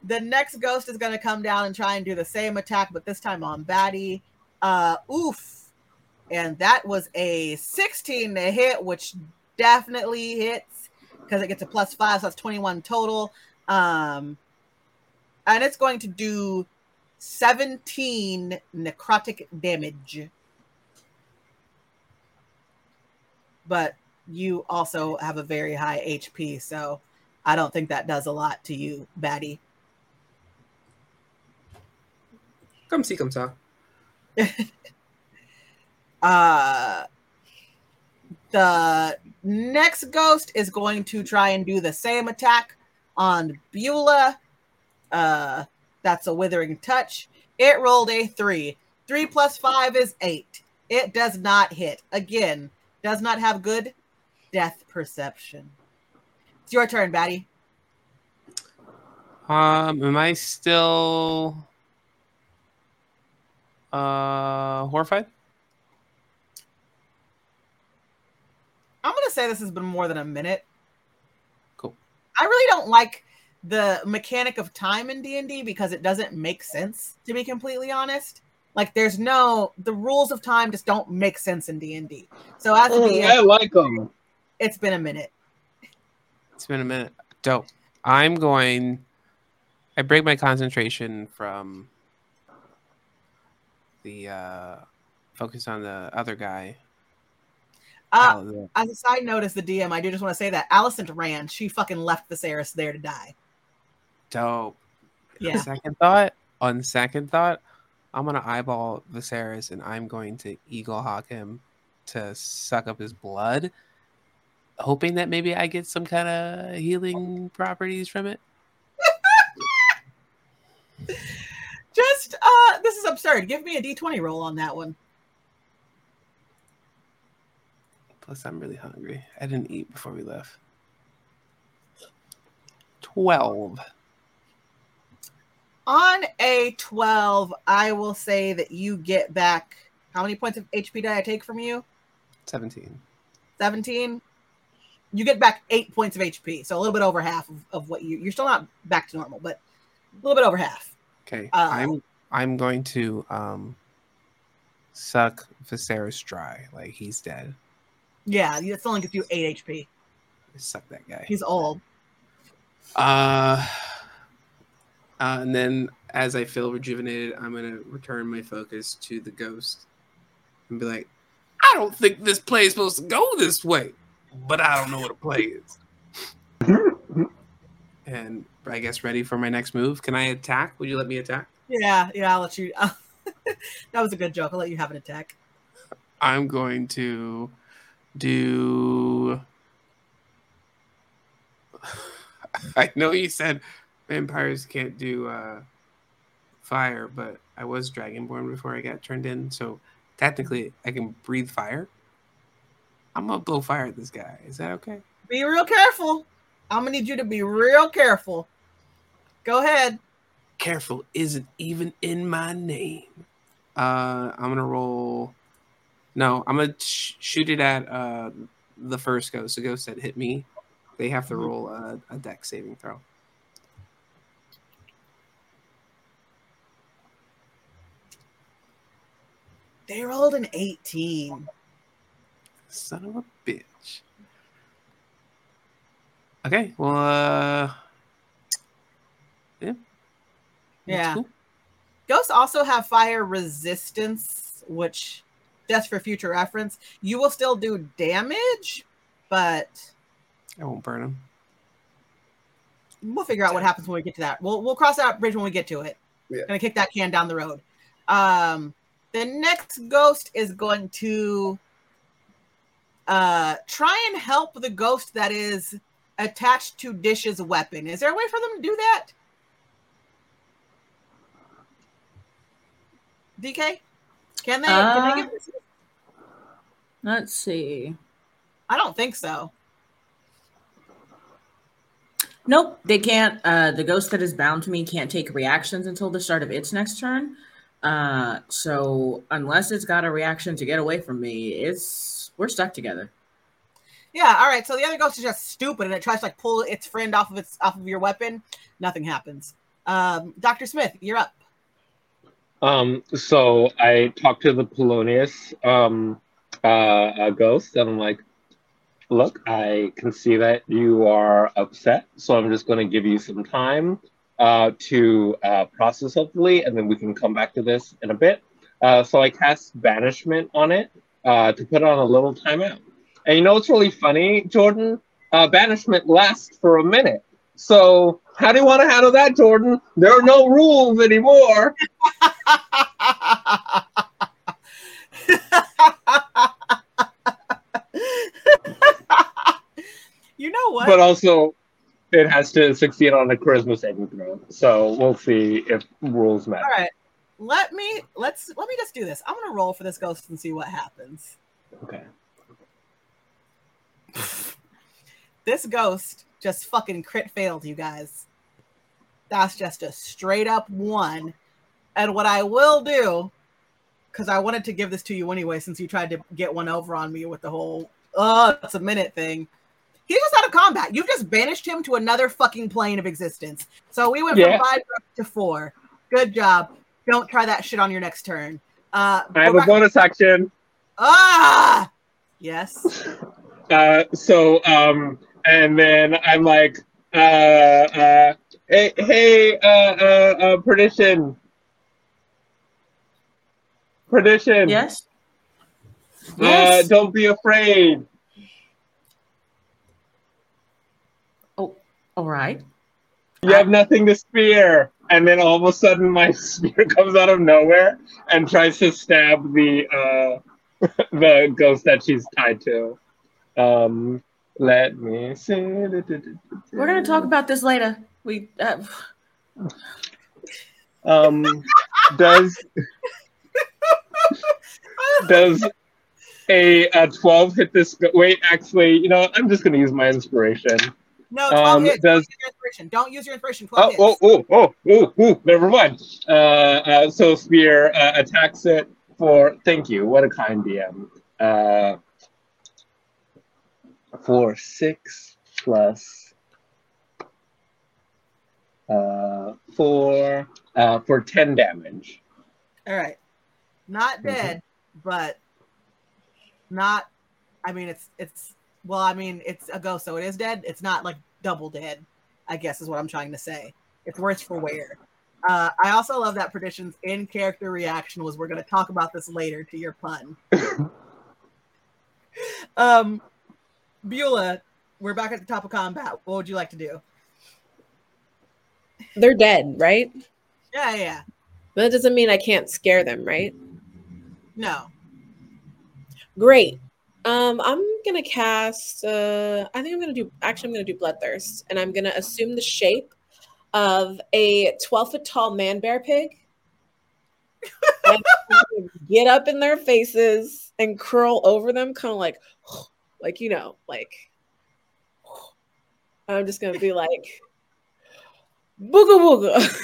The next ghost is going to come down and try and do the same attack, but this time on Batty. Uh, oof. And that was a 16 to hit, which definitely hits because it gets a plus five, so that's 21 total. Um, and it's going to do 17 necrotic damage. But you also have a very high HP, so I don't think that does a lot to you, Batty. Come see, come saw. Uh, the next ghost is going to try and do the same attack on Beulah. Uh, that's a withering touch. It rolled a three. Three plus five is eight. It does not hit. Again, does not have good death perception. It's your turn, Batty. Um, am I still uh horrified? I'm gonna say this has been more than a minute. Cool. I really don't like the mechanic of time in D&D because it doesn't make sense to be completely honest. Like there's no the rules of time just don't make sense in D&D. So as a Mm, DM, I like them. it's been a minute. It's been a minute. Dope. I'm going. I break my concentration from the uh focus on the other guy. Uh, Al- as a side note, as the DM, I do just want to say that Allison ran. She fucking left the Viserys there to die. Dope. Yeah. Second thought. On second thought, I'm gonna eyeball Viserys and I'm going to eagle hawk him to suck up his blood, hoping that maybe I get some kind of healing properties from it. Just uh this is absurd. Give me a D20 roll on that one. Plus, I'm really hungry. I didn't eat before we left. Twelve. On a 12, I will say that you get back how many points of HP did I take from you? 17. 17 you get back eight points of hp so a little bit over half of, of what you you're still not back to normal but a little bit over half Okay. Uh, I'm I'm going to um suck Viserys dry. Like he's dead. yeah it's only gives you eight hp Suck that guy. he's old Uh, uh, and then as I feel rejuvenated, I'm gonna return my focus to the ghost and be like, I don't think this play is supposed to go this way, but I don't know what a play is. and I guess ready for my next move. Can I attack? Would you let me attack? yeah yeah i'll let you that was a good joke i'll let you have an attack I'm going to do. I know you said vampires can't do uh, fire, but I was dragonborn before I got turned in, so technically I can breathe fire. I'm gonna blow fire at this guy. Is that okay? be real careful i'm gonna need you to be real careful go ahead Careful isn't even in my name. Uh, I'm gonna roll. No, I'm gonna sh- shoot it at uh, the first ghost. The ghost that hit me. They have to Mhm. roll a, a dex saving throw. they rolled an 18 Son of a bitch. Okay, well, uh, yeah, That's Yeah. cool. Ghosts also have fire resistance, which just for future reference, you will still do damage, but I won't burn them. we'll figure out what happens when we get to that. We'll we'll cross that bridge when we get to it. Yeah. Gonna kick that can down the road. Um, the next ghost is going to uh try and help the ghost that is attached to Dish's weapon. Is there a way for them to do that? DK, can they? can Uh, they give this- Let's see. I don't think so. Nope, they can't. Uh, the ghost that is bound to me can't take reactions until the start of its next turn. Uh, so unless it's got a reaction to get away from me, it's we're stuck together. Yeah, all right. So the other ghost is just stupid and it tries to like pull its friend off of its off of your weapon. Nothing happens. Um, Dr. Smith, you're up. Um, so I talked to the Polonius um, uh, uh, ghost, and I'm like, "Look, I can see that you are upset, so I'm just going to give you some time uh, to uh, process, hopefully, and then we can come back to this in a bit." Uh, so I cast Banishment on it uh, to put on a little timeout. And you know what's really funny, Jordan? Uh, banishment lasts for a minute. So how do you want to handle that, Jordan? There are no rules anymore. you know what? but also it has to succeed on a charisma saving throw. So we'll see if rules matter. All right. Let me let's let me just do this. I'm gonna roll for this ghost and see what happens. Okay. This ghost just fucking crit failed, you guys. That's just a straight up one. And what I will do, because I wanted to give this to you anyway, since you tried to get one over on me with the whole oh it's a minute thing. He's just out of combat. You've just banished him to another fucking plane of existence. So we went Yeah. from five to four. Good job. Don't try that shit on your next turn. Uh, I have go a back- bonus action. ah, yes. Uh, so um, and then I'm like, uh, uh, hey, hey, uh, uh, uh, perdition, perdition. Yes. Uh, Yes. don't be afraid. oh, all right. You have nothing to fear. And then all of a sudden, my spear comes out of nowhere and tries to stab the uh, the ghost that she's tied to. Um, let me see. We're gonna talk about this later. We uh, Um, does does a, a twelve hit this? Go- Wait, actually, you know. I'm just gonna use my inspiration. No, 12 Um, hits. does- Don't use your inspiration. Don't use your inspiration. 12 Oh, hits. oh, oh, oh, oh, oh, never mind. Uh, uh, so Spear uh, attacks it for, thank you, what a kind DM. Uh, for six plus uh, four, uh, for 10 damage. All right. Not Mhm. dead, but not. I mean, it's it's. Well, I mean, it's a ghost, so it is dead. It's not like double dead. I guess is what I'm trying to say. It's worse for wear. Uh, I also love that Perdition's in character reaction was we're going to talk about this later to your pun. um, Beulah, we're back at the top of combat. What would you like to do? They're dead, right? Yeah, yeah, yeah. But that doesn't mean I can't scare them, right? No. Great. Um, I'm gonna cast. Uh, I think I'm gonna do. Actually, I'm gonna do bloodthirst, and I'm gonna assume the shape of a 12 foot tall man bear pig. And I'm gonna get up in their faces and curl over them, kind of like, like you know, like. I'm just gonna be like, booga booga.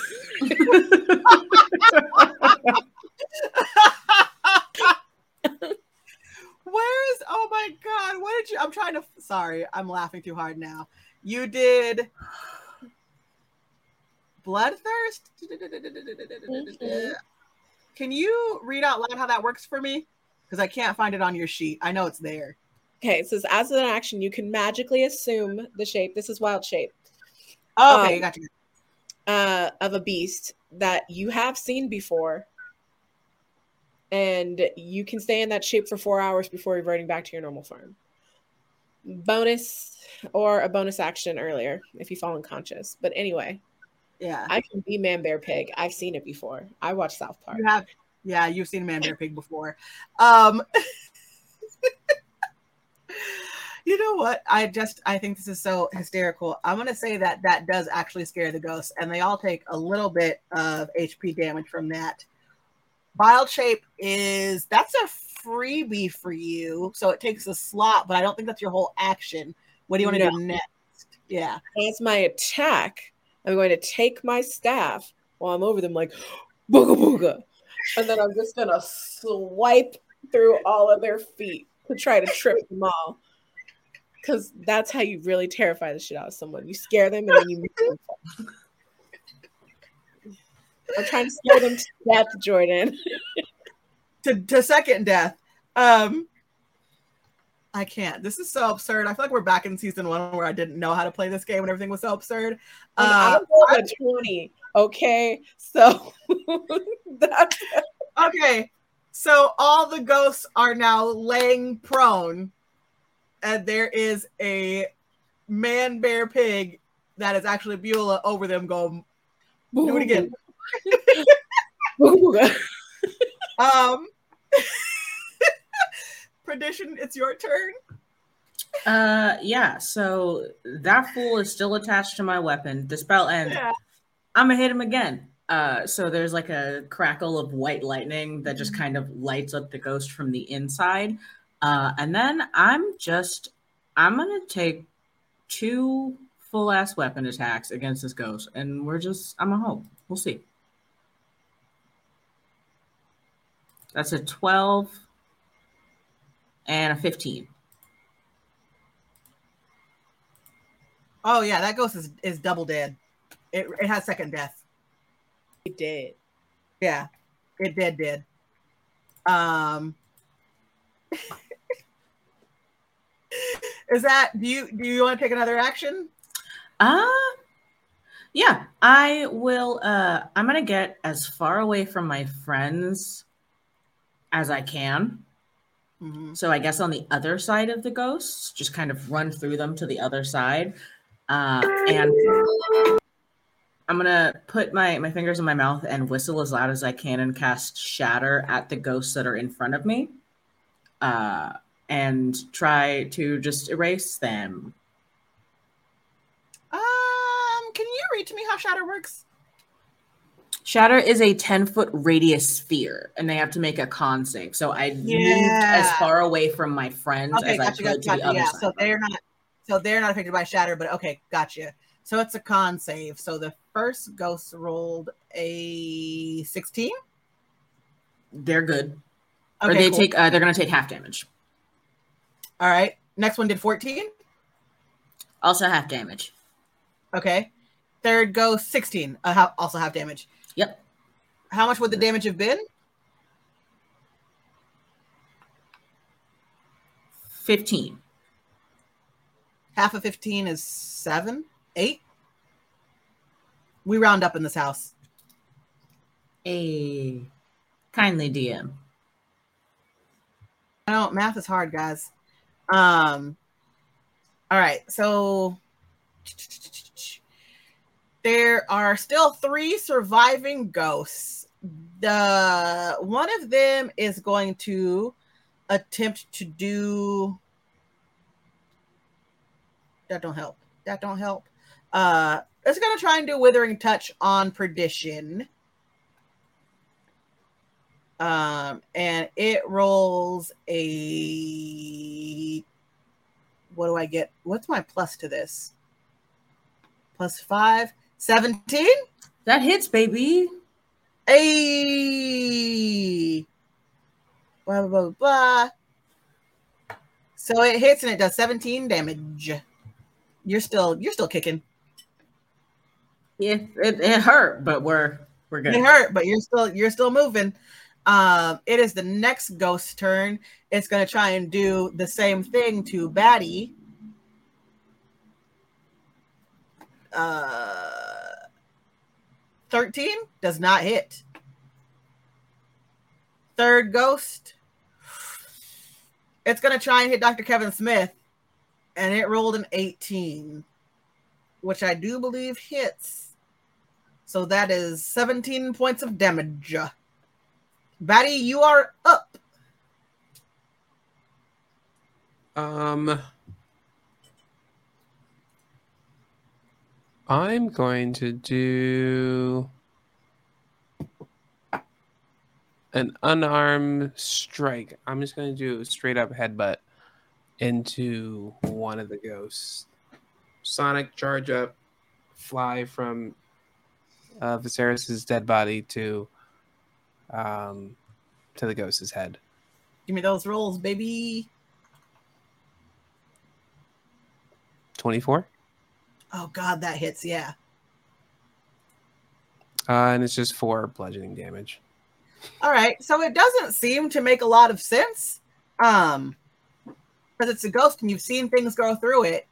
Where is? Oh my god! What did you? I'm trying to. Sorry, I'm laughing too hard now. You did bloodthirst. Can you read out loud how that works for me? Because I can't find it on your sheet. I know it's there. Okay, it says as an action, you can magically assume the shape. This is wild shape Oh, okay, Um, got you. uh, of a beast that you have seen before, and you can stay in that shape for four hours before reverting back to your normal form. Bonus or a bonus action earlier if you fall unconscious. But anyway, Yeah. I can be man bear pig. I've seen it before. I watched South Park. You have, yeah, you've seen Man Bear Pig before. Um, you know what? I just, I think this is so hysterical. I'm gonna say that that does actually scare the ghosts, and they all take a little bit of HP damage from that. Wild shape is that's a freebie for you, so it takes a slot, but I don't think that's your whole action. What do you want to No. do next? Yeah. As my attack, I'm going to take my staff while I'm over them, like booga booga, and then I'm just gonna swipe through all of their feet to try to trip them all. Because that's how you really terrify the shit out of someone. You scare them and then you make them fall. I'm trying to scare them to death, Jordan. to, to second death. Um I can't. This is so absurd. I feel like we're back in season one where I didn't know how to play this game and everything was so absurd. Uh, I'm over 20. Okay. So that's okay, so all the ghosts are now laying prone, and there is a man bear pig that is actually Beulah over them going, do it again. Booga booga. Um Perdition, it's your turn. Uh, yeah. So that fool is still attached to my weapon. The spell ends. Yeah. I'm gonna hit him again. Uh, so there's like a crackle of white lightning that just kind of lights up the ghost from the inside. Uh, and then I'm just, I'm gonna take two full ass weapon attacks against this ghost, and we're just, I'm a hope. We'll see. That's a 12 and a 15. Oh yeah, that ghost is, is double dead. It, it has second death. It did. Yeah, it did did. Um, is that do you do you want to take another action? Uh yeah, I will uh I'm gonna get as far away from my friends as I can. Mhm. So I guess on the other side of the ghosts, just kind of run through them to the other side. Uh and I'm gonna put my, my fingers in my mouth and whistle as loud as I can and cast shatter at the ghosts that are in front of me. Uh and try to just erase them. Um, can you read to me how shatter works? Shatter is a 10 foot radius sphere, and they have to make a con save. So I moved as far away from my friends Okay, as I could gotcha, to the gotcha. other Yeah, side. so they're not so they're not affected by shatter, but okay, gotcha. So it's a con save. So the first ghost rolled a 16. They're good. Okay, or they cool. take. Uh, they're gonna take half damage. all right. Next one did 14. Also half damage. Okay. Third ghost 16. Uh, also half damage. Yep. How much would the damage have been? Fifteen. Half of 15 is seven, eight. We round up in this house. A kindly DM. I know math is hard, guys. Um, all right, so there are still three surviving ghosts. The one of them is going to attempt to do that. Don't help. That don't help. Uh, it's gonna try and do withering touch on perdition. Um, and it rolls a what do I get? What's my plus to this? Plus five, 17? That hits, baby. A blah, blah, blah, blah. So it hits and it does 17 damage. You're still you're still kicking. It, it, it hurt, but we're we're good. It hurt, but you're still you're still moving. Um, it is the next ghost turn. It's to try and do the same thing to Batty. Uh, 13 does not hit. Third ghost. It's going to try and hit Dr. Kevin Smith, and it rolled an 18, which I do believe hits. So that is 17 points of damage. Batty, you are up. Um, I'm going to do an unarmed strike. I'm just going to do a straight up headbutt into one of the ghosts. Sonic charge up, fly from uh, Viserys's dead body to um to the ghost's head. Give me those rolls, baby. 24. Oh god, that hits, yeah. Uh, and it's just four bludgeoning damage. All right. So it doesn't seem to make a lot of sense. Um because it's a ghost and you've seen things go through it,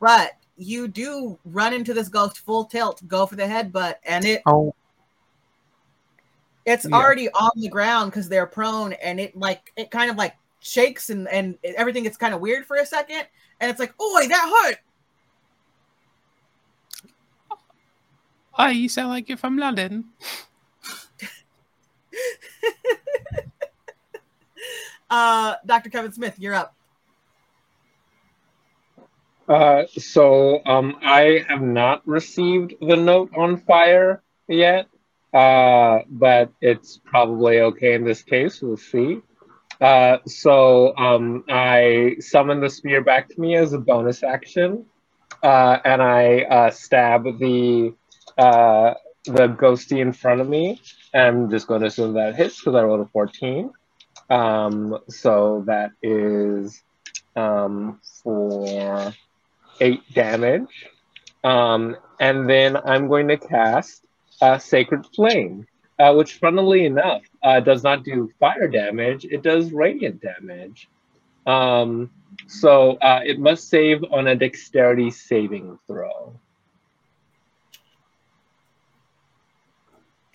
but you do run into this ghost full tilt, go for the headbutt, and it Oh, it's Yeah. already on the ground because they're prone and it like it kind of like shakes and and everything gets kind of weird for a second and it's like oi that hurt hi, you sound like you're from London. uh dr kevin smith you're up Uh, so um, I have not received the note on fire yet, uh, but it's probably okay in this case. We'll see. Uh, so um, I summon the spear back to me as a bonus action, uh, and I uh, stab the uh, the ghosty in front of me. I'm just going to assume that hits because I rolled a 14. Um, so that is um, for eight damage. Um, and then I'm going to cast uh, Sacred Flame, uh, which, funnily enough, uh, does not do fire damage, it does radiant damage. Um, so uh, it must save on a dexterity saving throw.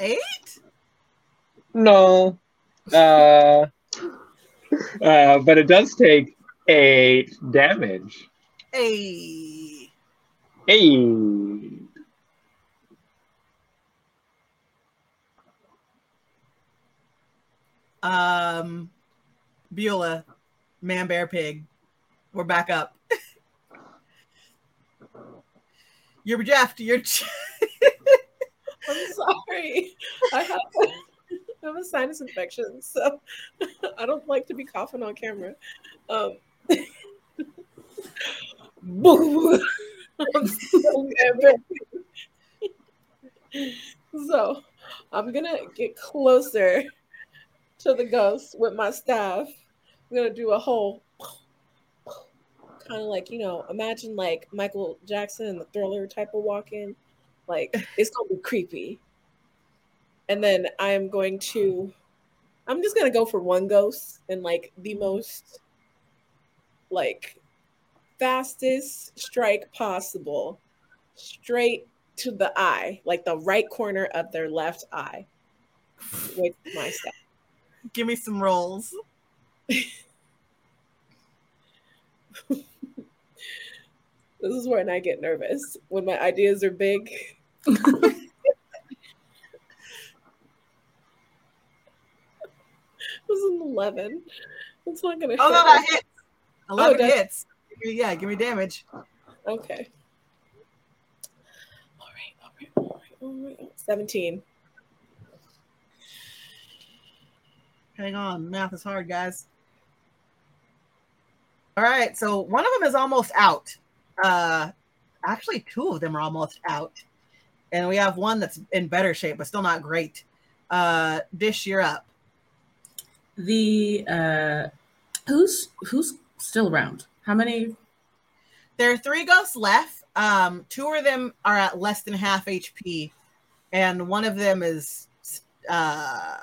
Eight No. Uh, uh, but it does take eight damage. hey Hey. um beulah man bear pig we're back up you're jeff you're I'm sorry. I have, I have a sinus infection, so I don't like to be coughing on camera. Um, boo. So so I'm gonna get closer to the ghost with my staff. I'm gonna do a whole kind of like you know, imagine like Michael Jackson in the thriller type of walk in. Like it's gonna be creepy. And then I'm going to I'm just gonna go for one ghost and like the most like fastest strike possible straight to the eye, like the right corner of their left eye with my staff. give me some rolls This is when I get nervous when my ideas are big. It was an 11. It's not gonna oh no that hits 11 does- hits yeah give me damage Okay. All right, all right, all right, all right. 17. Hang on, math is hard, guys. All right, so one of them is almost out. Uh, actually, two of them are almost out, and we have one that's in better shape, but still not great. Uh, Dish, you're up. The uh, who's who's still around? How many? There are three ghosts left. Um, two of them are at less than half HP, and one of them is uh,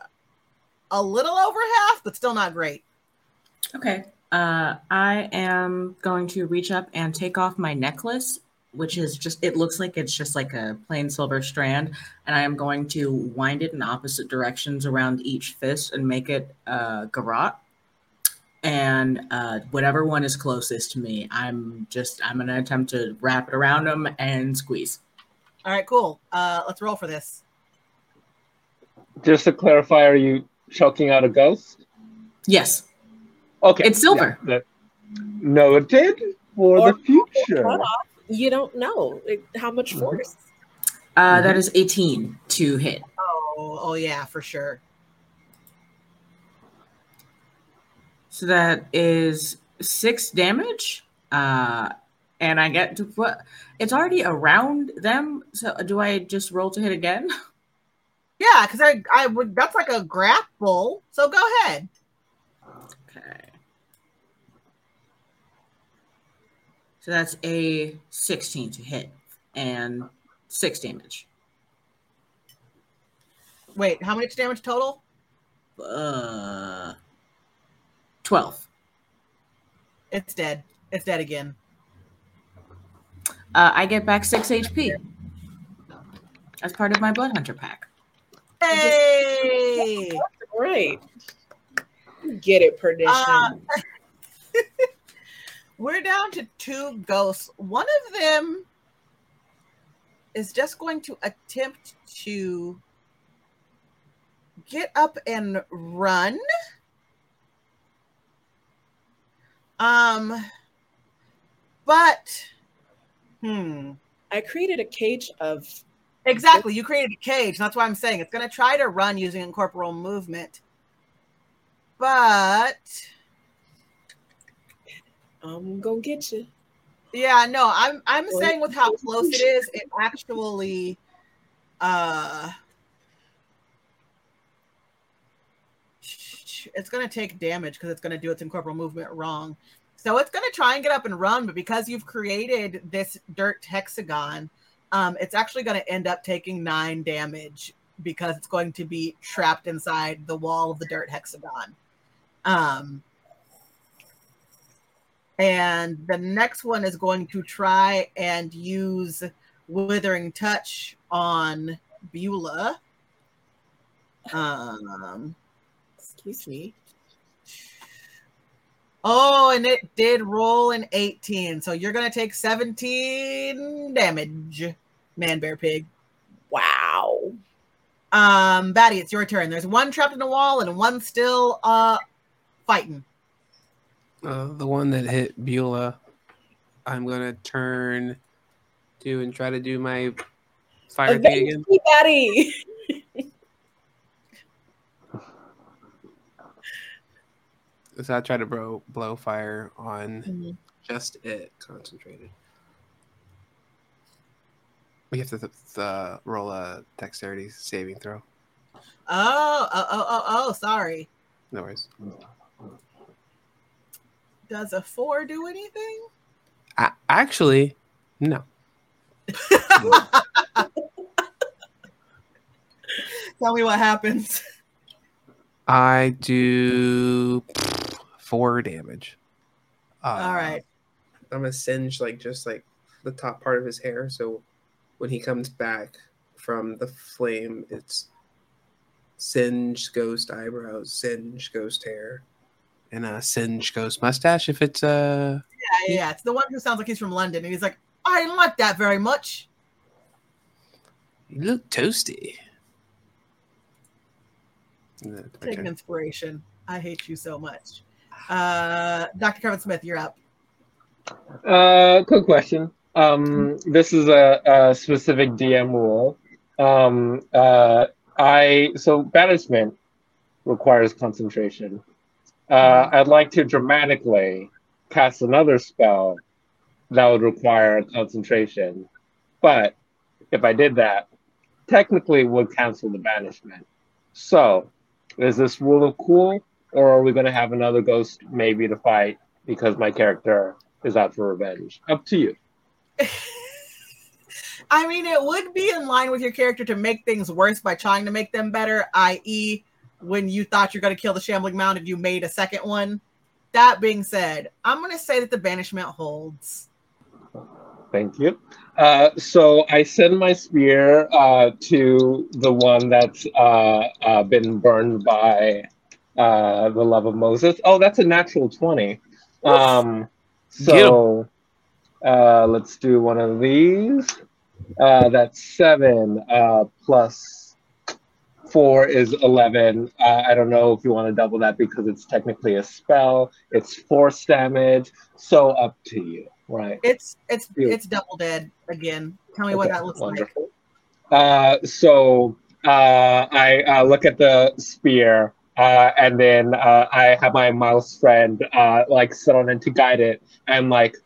a little over half, but still not great. Okay. Uh, I am going to reach up and take off my necklace, which is just, it looks like it's just like a plain silver strand. And I am going to wind it in opposite directions around each fist and make it a garrote. And uh, whatever one is closest to me, I'm just, I'm going to attempt to wrap it around them and squeeze. All right, cool. Uh, let's roll for this. Just to clarify, are you choking out a ghost? Yes. Okay. It's silver. Yeah, that- noted for Or the future. Cut off. You don't know it- how much Mhm. force. Uh, that is 18 to hit. Oh, oh yeah, for sure. So that is six damage. Uh, and I get to put it's already around them. So do I just roll to hit again? Yeah, because I I would that's like a grapple. So go ahead. Okay. So that's a 16 to hit and six damage. Wait, how much damage total? Uh, 12. It's dead. It's dead again. Uh, I get back six HP as part of my Blood Hunter pack. Hey! Right. Get it, perdition. Uh, We're down to two ghosts. One of them is just going to attempt to get up and run. Um, but hmm, I created a cage of exactly. You created a cage. That's why I'm saying it's going to try to run using incorporeal movement, but I'm gonna get you. Yeah, no, I'm I'm Well, saying with how close it is, it actually uh it's gonna take damage because it's gonna do its incorporeal movement wrong. So it's gonna try and get up and run, but because you've created this dirt hexagon, um, it's actually gonna end up taking nine damage because it's going to be trapped inside the wall of the dirt hexagon. Um and the next one is going to try and use Withering Touch on Beulah. Um, Excuse me. oh, and it did roll an 18. So you're going to take 17 damage, Man Bear Pig. Wow. Um, Batty, it's your turn. There's one trapped in the wall and one still uh fighting. Uh, the one that hit Beulah, I'm gonna turn to and try to do my fire thing again. Avenge me, Daddy. So I try to blow blow fire on Mhm. just it concentrated. We have to th- th- roll a dexterity saving throw. Oh, oh, oh, oh, oh, sorry. No worries. Does a four do anything? I, actually, no. Tell me what happens. I do four damage. Uh, All right. I'm gonna singe like just like the top part of his hair, so when he comes back from the flame, it's singe ghost eyebrows, singe ghost hair, and a singe ghost mustache. If it's uh, Yeah, yeah, it's the one who sounds like he's from London, and he's like, I didn't like that very much. you look toasty. And Take an inspiration. I hate you so much. Uh, Dr. Kevin Smith, you're up. Uh, quick question. Um, this is a, a specific DM rule. Um, uh, I so banishment requires concentration. Uh, I'd like to dramatically cast another spell that would require concentration, but if I did that, technically would cancel the banishment. So, is this rule of cool, or are we going to have another ghost maybe to fight because my character is out for revenge? Up to you. I mean, it would be in line with your character to make things worse by trying to make them better, i.e., when you thought you're going to kill the shambling mound and you made a second one. That being said, I'm going to say that the banishment holds. Thank you. Uh, so I send my spear uh, to the one that's uh, uh been burned by uh, the love of Moses. Oh, that's a natural 20. Um, so uh, let's do one of these. that's seven plus four is 11. I don't know if you want to double that because it's technically a spell. It's force damage. So up to you. Right. It's it's it's double dead again. Tell me okay, what that looks wonderful. like. Uh, so uh, I uh, look at the spear, uh, and then uh, I have my mouse friend uh, like sit on it to guide it, and like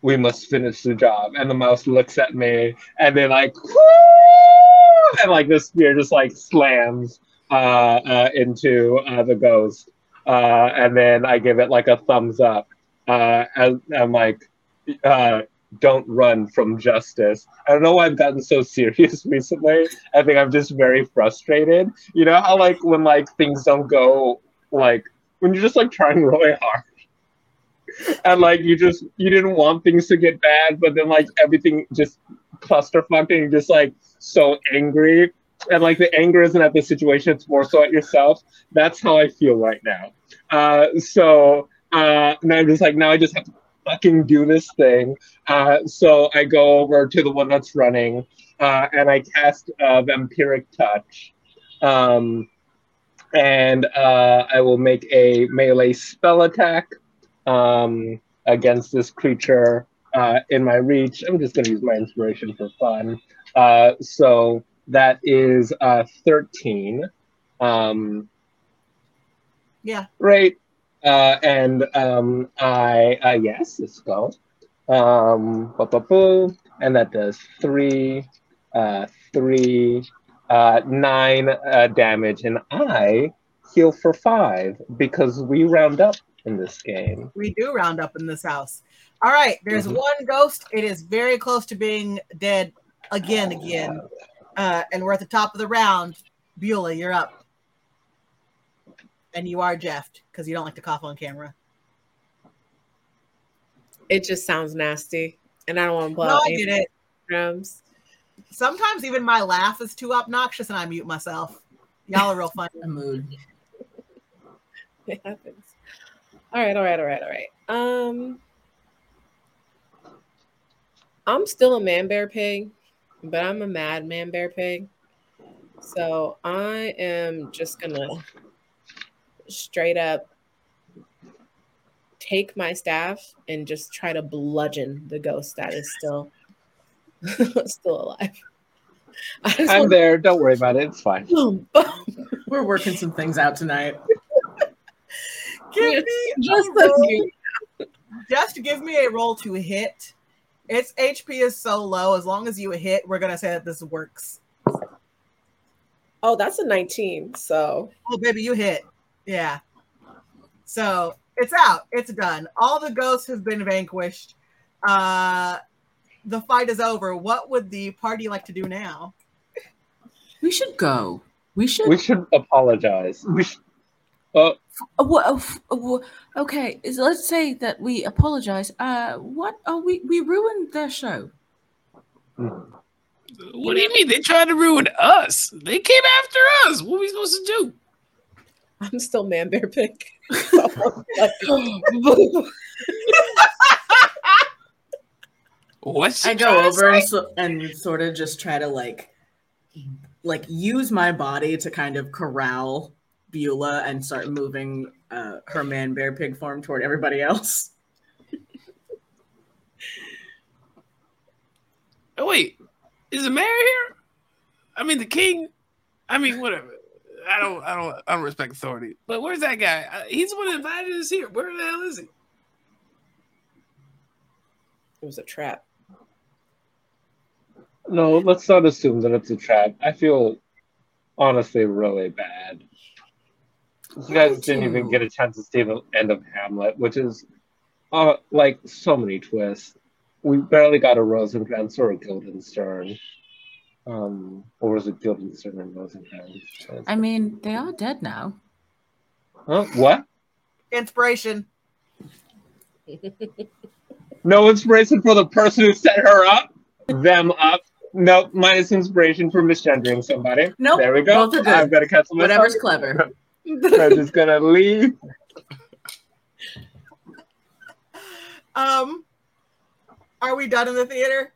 we must finish the job. And the mouse looks at me, and then like, Woo! and like the spear just like slams uh, uh, into uh, the ghost, uh, and then I give it like a thumbs up. Uh, and I'm like, uh, don't run from justice. I don't know why I've gotten so serious recently. I think I'm just very frustrated. You know how like when like things don't go like when you're just like trying really hard. And like you just you didn't want things to get bad, but then like everything just clusterfucked and you're just like so angry. And like the anger isn't at the situation, it's more so at yourself. That's how I feel right now. Uh so uh I'm just like now I just have to fucking do this thing. Uh, so I go over to the one that's running uh, and I cast a Vampiric Touch. Um, and uh, I will make a melee spell attack um, against this creature uh, in my reach. I'm just going to use my inspiration for fun. Uh, so that is uh, 13. Um, yeah. Right. Uh, and um, I, uh, yes, let's go. Um, and that does three, uh, three, uh, nine uh, damage, and I heal for five because we round up in this game. We do round up in this house. All right, there's mm-hmm. one ghost. It is very close to being dead again, again, uh, and we're at the top of the round. Beulah, you're up and you are Jeffed because you don't like to cough on camera. It just sounds nasty, and I don't want to blow no, I get it. Drums. Sometimes even my laugh is too obnoxious, and I mute myself. Y'all are real funny. mood. It happens. All right, all right, all right, all right. Um, I'm still a man bear pig, but I'm a mad man bear pig. So I am just gonna straight up take my staff and just try to bludgeon the ghost that is still still alive. I'm there. Don't worry about it. It's fine. We're working some things out tonight. give me just a just give me a roll to hit. Its HP is so low. As long as you hit, we're gonna say that this works. Oh, that's a 19. So oh baby, you hit. Yeah. So it's out. It's done. All the ghosts have been vanquished. Uh, the fight is over. What would the party like to do now? We should go. We should. We should apologize. We should. Uh, uh, uh okay, let's say that we apologize. Uh, what? Oh, we we ruined their show. What do you mean? They tried to ruin us. They came after us. What are we supposed to do? I'm still man bear pig. What's I go over and, so, and sort of just try to like like use my body to kind of corral Beulah and start moving uh, her man bear pig form toward everybody else. oh wait, is the mayor here? I mean the king. I mean whatever. I don't, I don't, I don't respect authority. But where's that guy? Uh, he's the one that invited us here. Where the hell is he? It was a trap. No, let's not assume that it's a trap. I feel honestly really bad. You guys didn't even get a chance to see the end of Hamlet, which is uh, like so many twists. We barely got a Rosencrantz or a Guildenstern. Um, or was it Guildenstern and Rosenhound? I mean, they are dead now. Huh? What? Inspiration. No inspiration for the person who set her up, them up. Nope, minus inspiration for misgendering somebody. Nope, There we go. both are good. I've got to cancel myself. Whatever's clever. I'm just gonna leave. Um, are we done in the theater?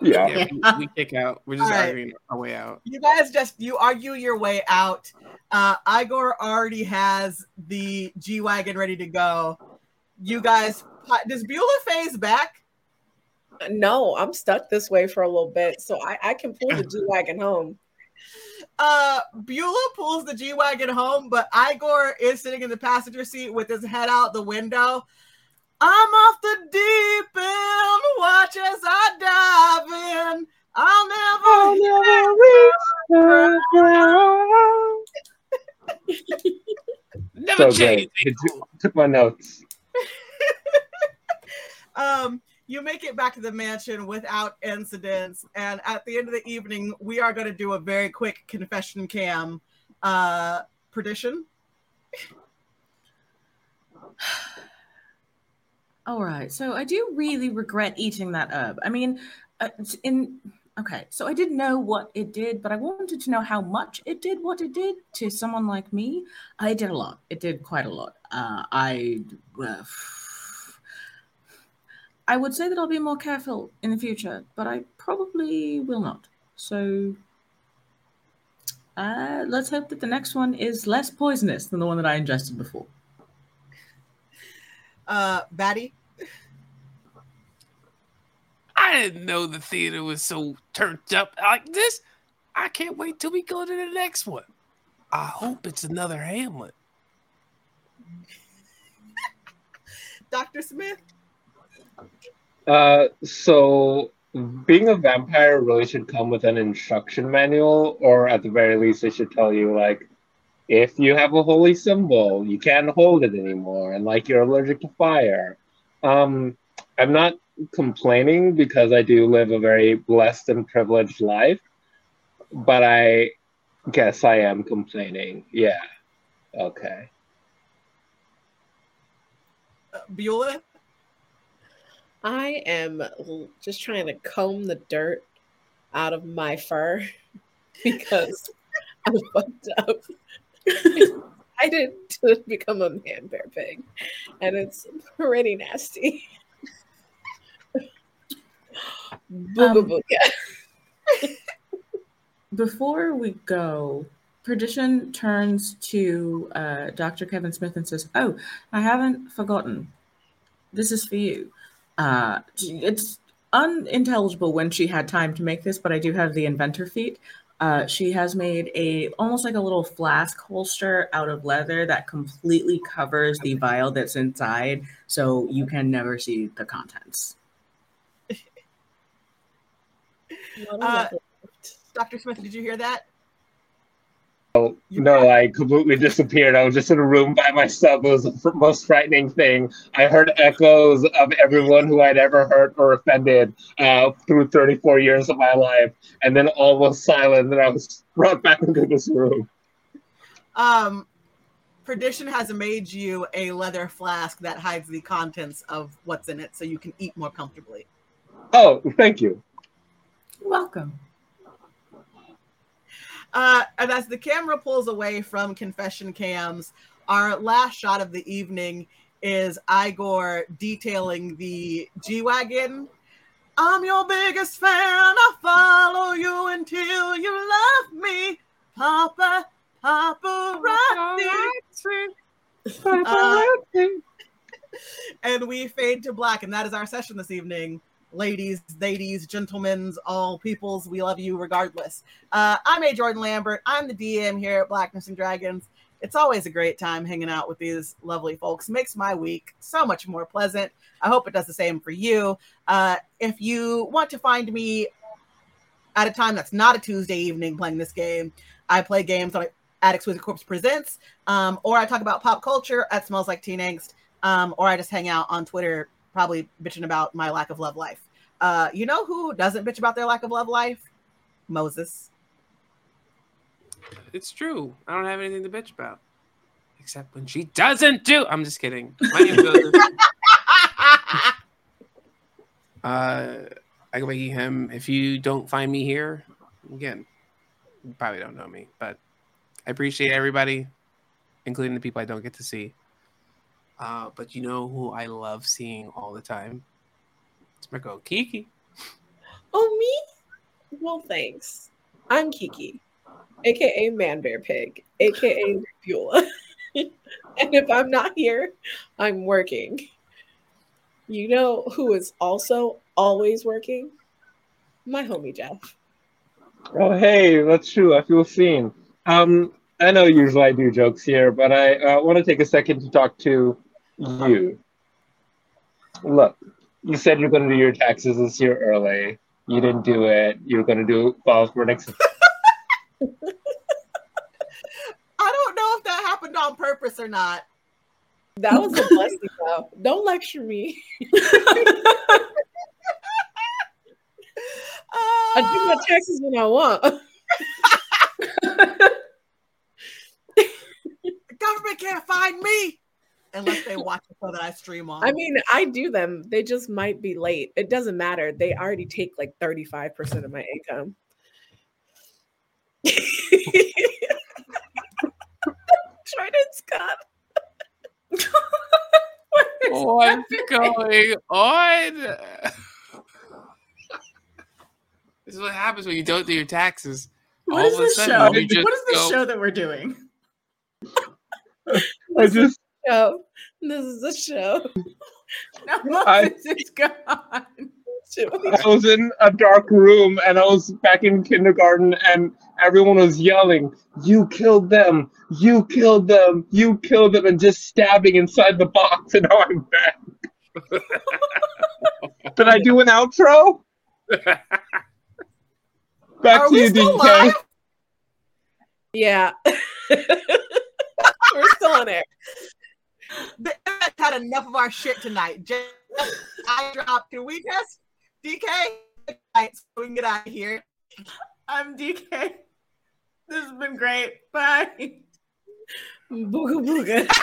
Yeah. Yeah, we, we kick out. We're just All right. arguing our way out. You guys just you argue your way out. Uh, Igor already has the G wagon ready to go. You guys, does Beulah phase back? No, I'm stuck this way for a little bit, so I, I can pull the G wagon home. Uh, Beulah pulls the G wagon home, but Igor is sitting in the passenger seat with his head out the window. I'm off the deep end. Watch as I dive in. I'll never. I'll Never So change. great. It took- took my notes. um, you make it back to the mansion without incidents, and at the end of the evening, we are going to do a very quick confession cam. Uh, perdition. All right. So I do really regret eating that herb. I mean, uh, in okay. So I didn't know what it did, but I wanted to know how much it did what it did to someone like me. I did a lot. It did quite a lot. Uh, I uh, I would say that I'll be more careful in the future, but I probably will not. So uh, let's hope that the next one is less poisonous than the one that I ingested before. Uh, Batty. I didn't know the theater was so turned up like this. I can't wait till we go to the next one. I hope it's another Hamlet. Dr. Smith. Uh, so being a vampire really should come with an instruction manual, or at the very least, they should tell you like, if you have a holy symbol, you can't hold it anymore, and like you're allergic to fire. Um, I'm not complaining because I do live a very blessed and privileged life, but I guess I am complaining. Yeah. Okay. Uh, Beulah. I am just trying to comb the dirt out of my fur because I'm fucked up. I didn't to become a man bear pig, and it's pretty nasty. Booga Um, booga. Before we go, Perdition turns to uh, Dr. Kevin Smith and says, Oh, I haven't forgotten. This is for you. Uh, it's unintelligible when she had time to make this, but I do have the inventor feat. Uh, she has made a almost like a little flask holster out of leather that completely covers the vial that's inside, so you can never see the contents. Uh, Dr. Smith, did you hear that? Oh, no, I completely disappeared. I was just in a room by myself. It was the most frightening thing. I heard echoes of everyone who I'd ever hurt or offended uh, through 34 years of my life, and then all was silent, and I was brought back into this room. Um, Perdition has made you a leather flask that hides the contents of what's in it so you can eat more comfortably. Oh, thank you. Welcome. Uh, and as the camera pulls away from confession cams, our last shot of the evening is Igor detailing the G Wagon. I'm your biggest fan. I follow you until you love me. Papa, paparazzi. Uh, and we fade to black, and that is our session this evening. Ladies, ladies, gentlemen, all peoples, we love you regardless. Uh, I'm A. Jordan Lambert. I'm the DM here at Blackness and Dragons. It's always a great time hanging out with these lovely folks. Makes my week so much more pleasant. I hope it does the same for you. Uh, if you want to find me at a time that's not a Tuesday evening playing this game, I play games on Addicts Wizard Corpse Presents, um, or I talk about pop culture at Smells Like Teen Angst, um, or I just hang out on Twitter, probably bitching about my lack of love life. Uh, you know who doesn't bitch about their lack of love life? Moses. It's true. I don't have anything to bitch about. Except when she doesn't do. I'm just kidding. My name's Joseph. uh, I go by he, him. If you don't find me here, again, you probably don't know me, but I appreciate everybody, including the people I don't get to see. Uh, but you know who I love seeing all the time? It's my girl Keiki. Oh, me? Well, thanks. I'm Keiki, aka Man Bear Pig, aka Beulah. and if I'm not here, I'm working. You know who is also always working? My homie Jeff. Oh, hey, that's true. I feel seen. Um, I know usually I do jokes here, but I uh, want to take a second to talk to you. Look, you said you're going to do your taxes this year early. You didn't do it. You're going to do file for next. I don't know if that happened on purpose or not. That was a blessing, though. Don't lecture me. I do my Uh, taxes when I want. The government can't find me unless they watch the show that I stream on. I mean, I do them. They just might be late. It doesn't matter. They already take like 35% of my income. Jordan Scott. What's going on? this is what happens when you don't do your taxes. What All is of this show? just What is this go- show that we're doing? I just Show. This is a show. No, I- is gone. I was in a dark room and I was back in kindergarten and everyone was yelling, You killed them, you killed them, you killed them, and just stabbing inside the box. And now I'm back. Did I do an outro? Back Are to you, DK. live? Yeah. We're still on air. But I've had enough of our shit tonight. Just I drop. Can we just DK? All right, so we can get out of here. I'm DK. This has been great. Bye. Booga booga.